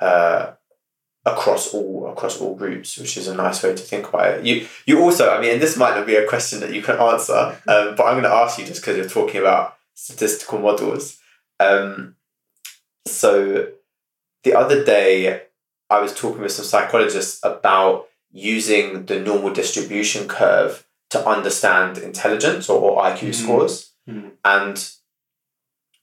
uh, across all across all groups, which is a nice way to think about it. You you also, I mean, and this might not be a question that you can answer, um, but I'm going to ask you just because you're talking about statistical models. Um, so the other day, I was talking with some psychologists about using the normal distribution curve to understand intelligence or, or IQ Mm. scores. Mm. And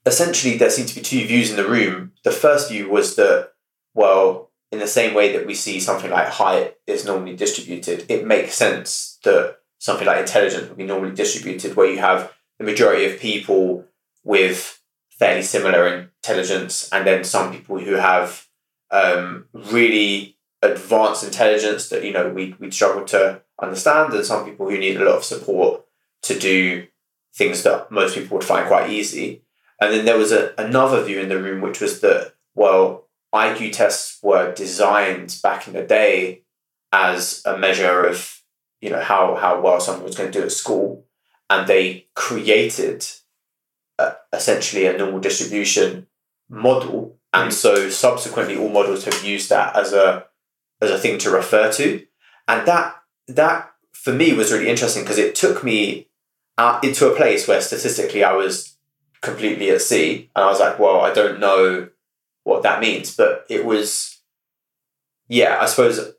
essentially, there seemed to be two views in the room. The first view was that, well, in the same way that we see something like height is normally distributed, it makes sense that something like intelligence would be normally distributed, where you have the majority of people with fairly similar intelligence, and then some people who have um, really advanced intelligence that you know we we struggle to understand, and some people who need a lot of support to do things that most people would find quite easy. And then there was a, another view in the room, which was that well, IQ tests were designed back in the day as a measure of you know how how well someone was going to do at school, and they created uh, essentially a normal distribution model, and so subsequently all models have used that as a as a thing to refer to, and that that for me was really interesting because it took me out into a place where statistically I was completely at sea, and I was like, well, I don't know what that means, but it was, yeah, I suppose.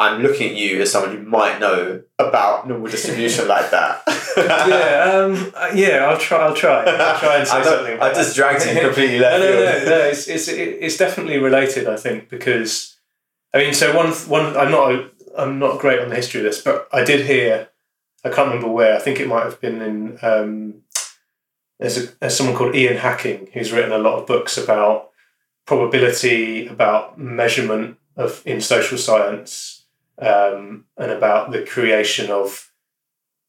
I'm looking at you as someone who might know about normal distribution like that. yeah, um, uh, yeah. I'll try. I'll try. I'll try and say I something. I just dragged you completely left no, no, no, no. It's, it's it's definitely related. I think because I mean, so one one. I'm not I'm not great on the history of this, but I did hear. I can't remember where. I think it might have been in. Um, there's a there's someone called Ian Hacking who's written a lot of books about probability, about measurement of in social science, um, and about the creation of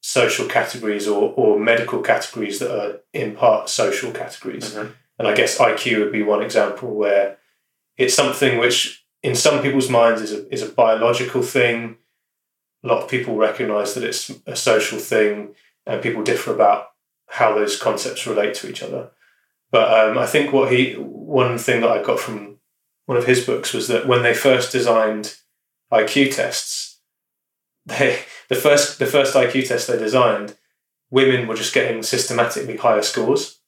social categories or, or medical categories that are in part social categories. Mhm. And I guess IQ would be one example where it's something which, in some people's minds, is a, is a biological thing. A lot of people recognize that it's a social thing, and people differ about how those concepts relate to each other. But um, I think what he, one thing that I got from one of his books was that when they first designed IQ tests, they the first the first IQ test they designed, women were just getting systematically higher scores.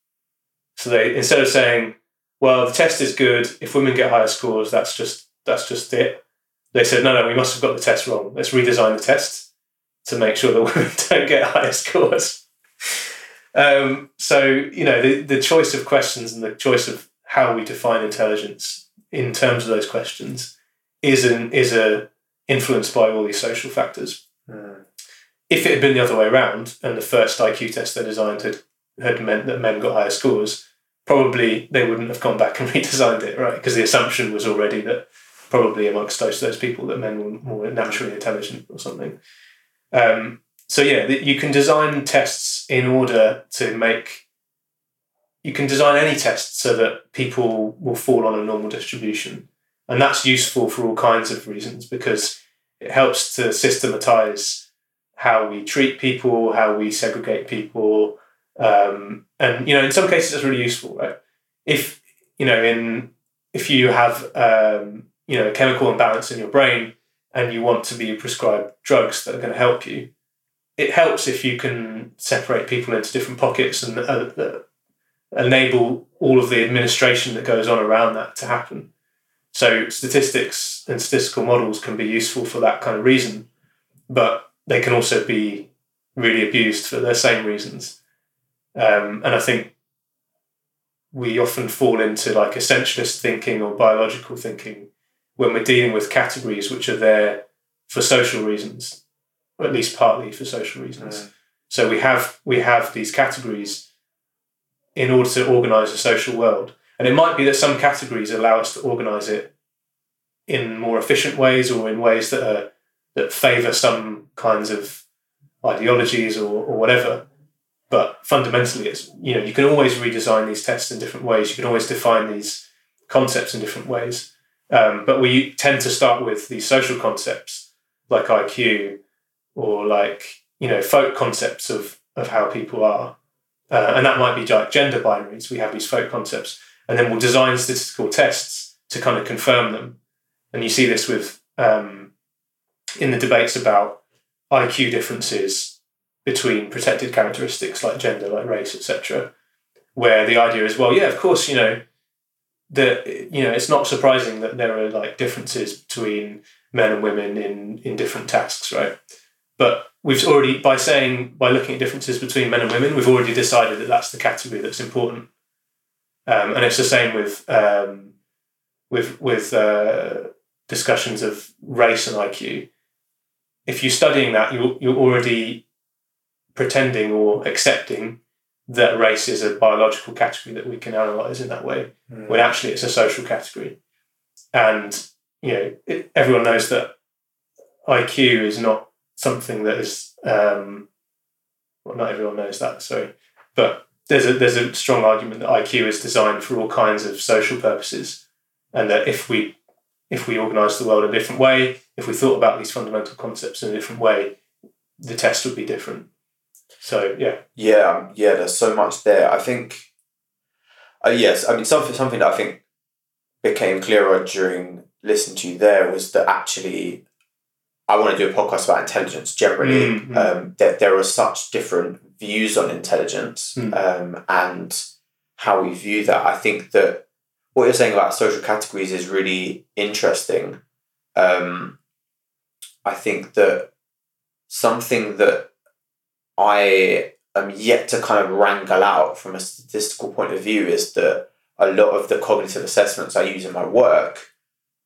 So they instead of saying, "Well, the test is good. If women get higher scores, that's just that's just it," they said, no, no, we must have got the test wrong. Let's redesign the test to make sure that women don't get higher scores. Um, so, you know, the, the choice of questions and the choice of how we define intelligence in terms of those questions is an, is a influenced by all these social factors. Mm. If it had been the other way around and the first IQ test they designed had, had meant that men got higher scores, probably they wouldn't have gone back and redesigned it, right? Because the assumption was already that probably amongst of those people that men were more naturally intelligent or something. Um, so yeah, you can design tests in order to make. You can design any test so that people will fall on a normal distribution, and that's useful for all kinds of reasons because it helps to systematize how we treat people, how we segregate people, um, and you know, in some cases, it's really useful, right? If you know, in if you have um, you know a chemical imbalance in your brain and you want to be prescribed drugs that are going to help you, it helps if you can separate people into different pockets and uh, enable all of the administration that goes on around that to happen. So statistics and statistical models can be useful for that kind of reason, but they can also be really abused for the same reasons. Um, and I think we often fall into like essentialist thinking or biological thinking when we're dealing with categories which are there for social reasons, or at least partly for social reasons. So we have we have these categories in order to organize a social world. And it might be that some categories allow us to organize it in more efficient ways or in ways that are that favor some kinds of ideologies or, or whatever. But fundamentally, it's you know you can always redesign these tests in different ways. You can always define these concepts in different ways. Um, but we tend to start with these social concepts like IQ or like you know folk concepts of of how people are, uh, and that might be like gender binaries. We have these folk concepts, and then we'll design statistical tests to kind of confirm them. And you see this with um, in the debates about IQ differences between protected characteristics like gender, like race, etc., where the idea is, well, yeah, of course, you know, that you know, it's not surprising that there are like differences between men and women in in different tasks, right? But we've already by saying by looking at differences between men and women, we've already decided that that's the category that's important. Um, and it's the same with um, with with uh, discussions of race and IQ. If you're studying that, you're you're already pretending or accepting that race is a biological category that we can analyze in that way, mm. when actually it's a social category. And you know, it, everyone knows that IQ is not something that is. Um, well, not everyone knows that. Sorry, but there's a there's a strong argument that IQ is designed for all kinds of social purposes, and that if we if we organise the world a different way, if we thought about these fundamental concepts in a different way, the test would be different. So yeah, yeah, um, yeah. There's so much there. I think, uh, yes, I mean something something that I think became clearer during listening to you there was that actually I want to do a podcast about intelligence generally. Mm-hmm. Um, that there are such different views on intelligence mm. um, and how we view that. I think that what you're saying about social categories is really interesting. Um, I think that something that I am yet to kind of wrangle out from a statistical point of view is that a lot of the cognitive assessments I use in my work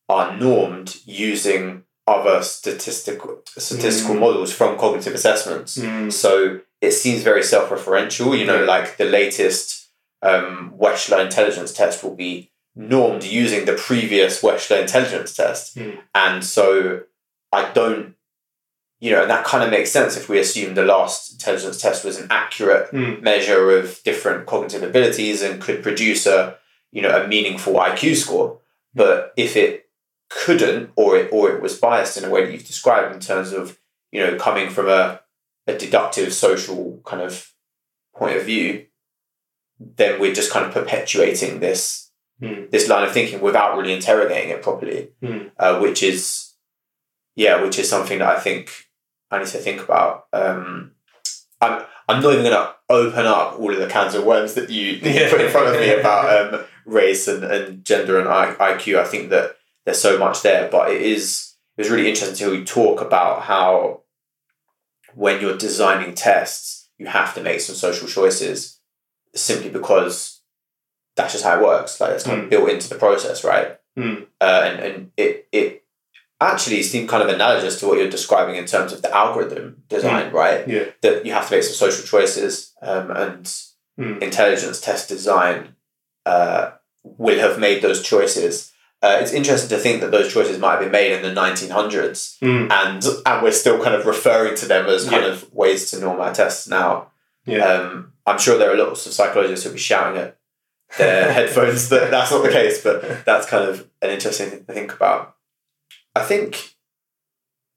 are normed using other statistical statistical mm. models from cognitive assessments. Mm. So it seems very self-referential. You know, like the latest um, Wechsler intelligence test will be normed using the previous Wechsler intelligence test, mm. and so I don't you know, and that kind of makes sense if we assume the last intelligence test was an accurate mm. measure of different cognitive abilities and could produce a, you know, a meaningful IQ score. But if it couldn't, or it or it was biased in a way that you've described in terms of, you know, coming from a, a deductive social kind of point of view, then we're just kind of perpetuating this mm. this line of thinking without really interrogating it properly, mm. uh, which is yeah, which is something that I think I need to think about. Um, I'm I'm not even going to open up all of the cans of worms that you, that you put in front of me about um, race and, and gender and IQ. I think that there's so much there, but it is it was really interesting to hear you talk about how when you're designing tests, you have to make some social choices simply because that's just how it works. Like it's kind of built into the process, right? Mm. Uh, and and it it actually seemed kind of analogous to what you're describing in terms of the algorithm design, right? Yeah. That you have to make some social choices, um, and Mm. intelligence test design uh, will have made those choices. Uh, it's interesting to think that those choices might have been made in the 1900s, Mm. and and we're still kind of referring to them as kind Yeah. of ways to norm our tests now. Yeah. Um, I'm sure there are lots of psychologists who'll be shouting at their headphones that that's not the case, but that's kind of an interesting thing to think about. I think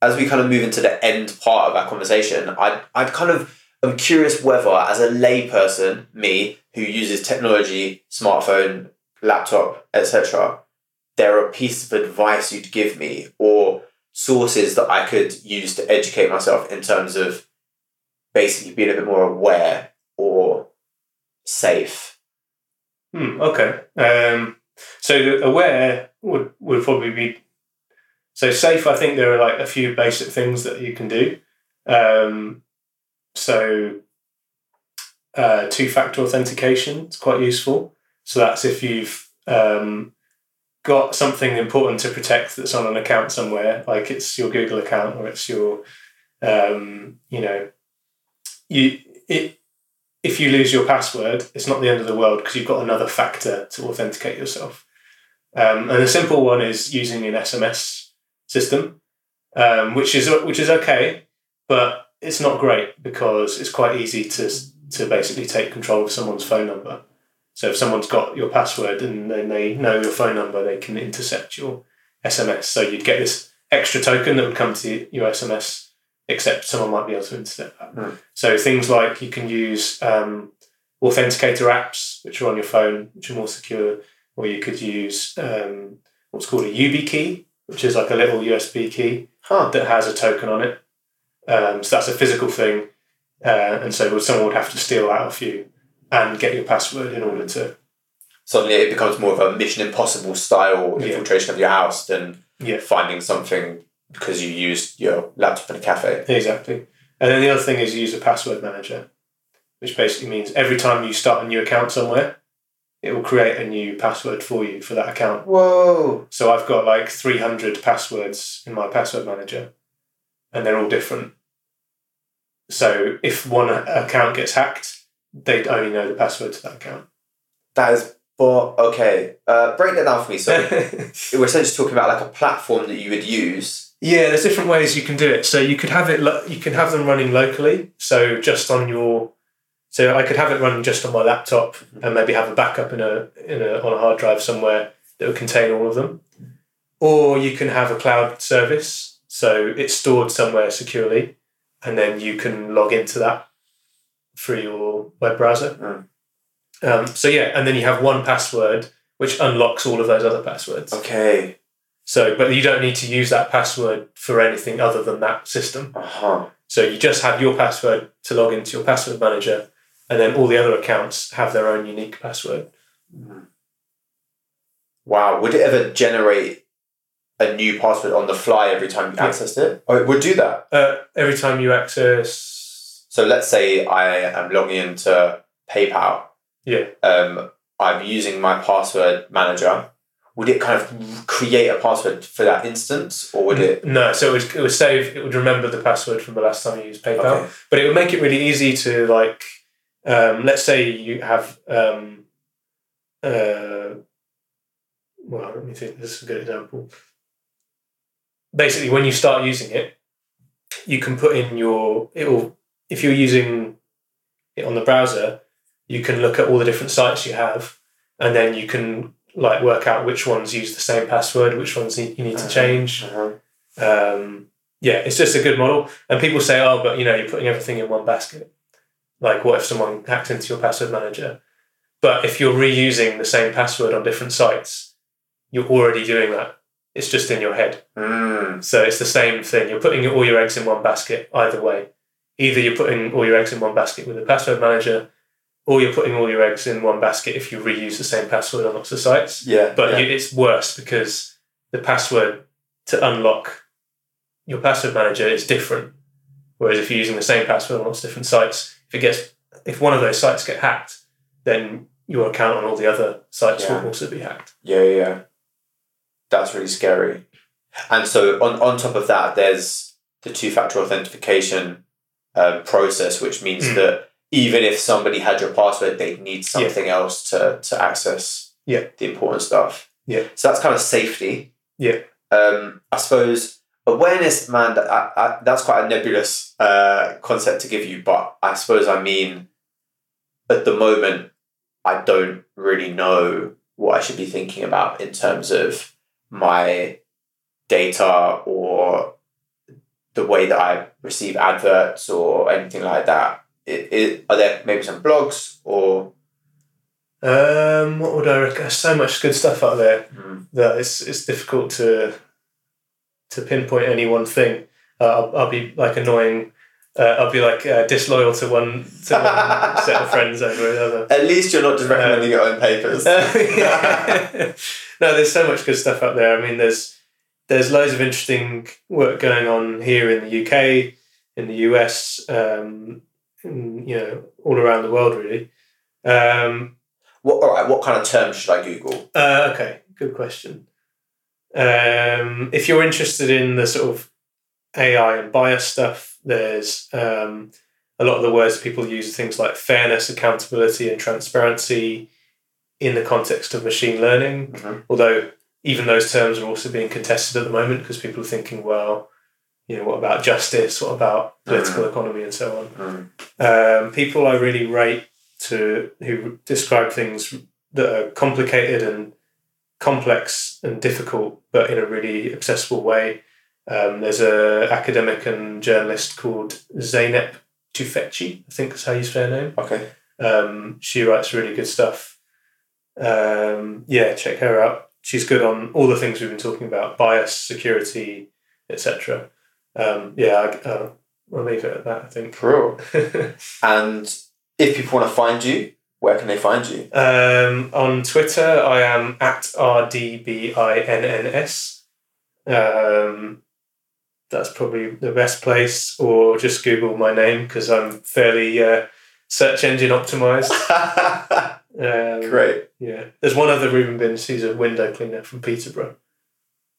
as we kind of move into the end part of our conversation, I'd, I'd kind of am curious whether, as a layperson, me who uses technology, smartphone, laptop, etc., there are pieces of advice you'd give me or sources that I could use to educate myself in terms of basically being a bit more aware or safe. Hmm, okay. Um, so aware would would probably be so safe. I think there are like a few basic things that you can do. Um, so uh, two factor authentication is quite useful. So that's if you've um, got something important to protect that's on an account somewhere, like it's your Google account or it's your um, you know you it if you lose your password, it's not the end of the world because you've got another factor to authenticate yourself. Um, and a simple one is using an SMS system, um, which is which is okay, but it's not great because it's quite easy to to basically take control of someone's phone number. So if someone's got your password and then they know your phone number, they can intercept your SMS. So you'd get this extra token that would come to your SMS, except someone might be able to intercept that. Hmm. So things like you can use um, authenticator apps, which are on your phone, which are more secure, or you could use um, what's called a YubiKey, which is like a little USB key Huh. that has a token on it. Um, so that's a physical thing, uh, and so someone would have to steal that off you and get your password in order to Suddenly it becomes more of a Mission Impossible style Yeah. infiltration of your house than Yeah. finding something because you used your laptop in a cafe. exactly. And then the other thing is you use a password manager, which basically means every time you start a new account somewhere, it will create a new password for you for that account. Whoa. So I've got like 300 passwords in my password manager, and they're all different. So if one account gets hacked, they'd only know the password to that account. That is, but okay. Uh, break that down for me. So we're essentially talking about like a platform that you would use. yeah, there's different ways you can do it. So you could have it, lo- you can have them running locally. So just on your, so I could have it running just on my laptop and maybe have a backup in a in a on a hard drive somewhere that would contain all of them. Or you can have a cloud service, so it's stored somewhere securely, and then you can log into that through your web browser. Um, so yeah, and then you have one password which unlocks all of those other passwords. Okay. So, but you don't need to use that password for anything other than that system. Uh huh. So you just have your password to log into your password manager, and then all the other accounts have their own unique password. Wow. Would it ever generate a new password on the fly every time you Yeah. accessed it? Oh, it would do that. Uh, every time you access, So let's say I am logging into PayPal. yeah, Um, I'm using my password manager. Would it kind of create a password for that instance, or would it? no. So it would, it would save. It would remember the password from the last time you used PayPal. Okay. but it would make it really easy to like um, let's say you have um, uh, well let me think this is a good example basically when you start using it you can put in your it will if you're using it on the browser you can look at all the different sites you have and then you can like work out which ones use the same password which ones you need to Uh-huh. change Uh-huh. um, yeah, it's just a good model. And people say, oh, but you know, you're putting everything in one basket. Like, what if someone hacked into your password manager? But if you're reusing the same password on different sites, you're already doing that. It's just in your head. Mm. So it's the same thing. You're putting all your eggs in one basket either way. Either you're putting all your eggs in one basket with a password manager, or you're putting all your eggs in one basket if you reuse the same password on lots of sites. Yeah. But yeah. you, it's worse because the password to unlock your password manager, is different. Whereas if you're using the same password on lots of different sites, if it gets if one of those sites get hacked, then your account on all the other sites Yeah. will also be hacked. Yeah, yeah, yeah. That's really scary. And so on, on top of that, there's the two factor authentication um, process, which means Mm. that even if somebody had your password, they'd need something else to, to access Yeah. the important stuff. Yeah. So that's kind of safety. Yeah. Um, I suppose awareness, man, that, I, I, that's quite a nebulous uh, concept to give you, but I suppose I mean at the moment, I don't really know what I should be thinking about in terms of my data or the way that I receive adverts or anything like that. It, it, are there maybe some blogs or Um, what would I recommend? So much good stuff out there Hmm. that it's it's difficult to to pinpoint any one thing. Uh, I'll, I'll be like annoying. Uh, I'll be like uh, disloyal to one to one set of friends over another. at least you're not just recommending your own papers? No, there's so much good stuff out there. I mean, there's there's loads of interesting work going on here in the UK, in the US, um, in, you know, all around the world really. Um, What, all right, what kind of terms should I Google? uh, okay, good question. Um, if you're interested in the sort of AI and bias stuff, there's um, a lot of the words people use are things like fairness, accountability, and transparency in the context of machine learning. Mhm. Although even those terms are also being contested at the moment because people are thinking, well, you know, what about justice? What about political economy and so on? Mm. um, people I really rate to who describe things that are complicated and complex and difficult, but in a really accessible way. Um, there's a academic and journalist called Zeynep Tufekci, I think is how you say her name. Okay. Um, she writes really good stuff. Um, yeah, check her out. She's good on all the things we've been talking about: bias, security, etc. Um, yeah, I, uh, I'll leave it at that. I think. Cool. And if people want to find you, where can they find you? Um, on Twitter, I am at RDBINNS. Um, that's probably the best place, or just Google my name because I'm fairly uh, search engine optimized. Um, Great. Yeah. There's one other Reuben Binns who's a window cleaner from Peterborough.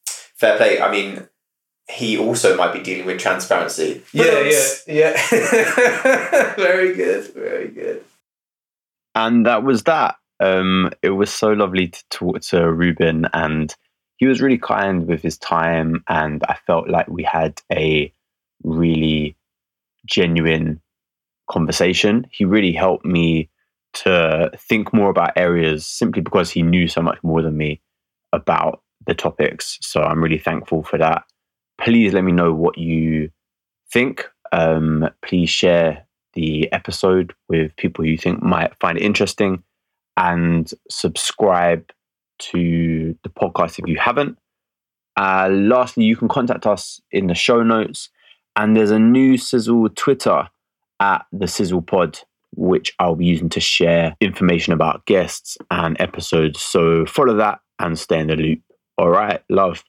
Fair play. I mean, he also might be dealing with transparency. Yeah, yeah, yeah. very good, very good. and that was that. Um, it was so lovely to talk to Reuben, and he was really kind with his time, and I felt like we had a really genuine conversation. He really helped me to think more about areas simply because he knew so much more than me about the topics. So I'm really thankful for that. Please let me know what you think. Um, please share the episode with people you think might find it interesting and subscribe to the podcast if you haven't. Uh, lastly, you can contact us in the show notes, and there's a new Sizzle Twitter at the Sizzle Pod, which I'll be using to share information about guests and episodes. So follow that and stay in the loop. All right, love.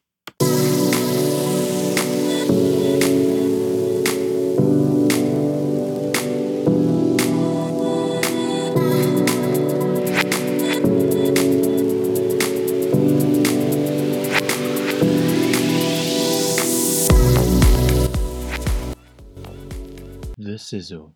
The Sizzle.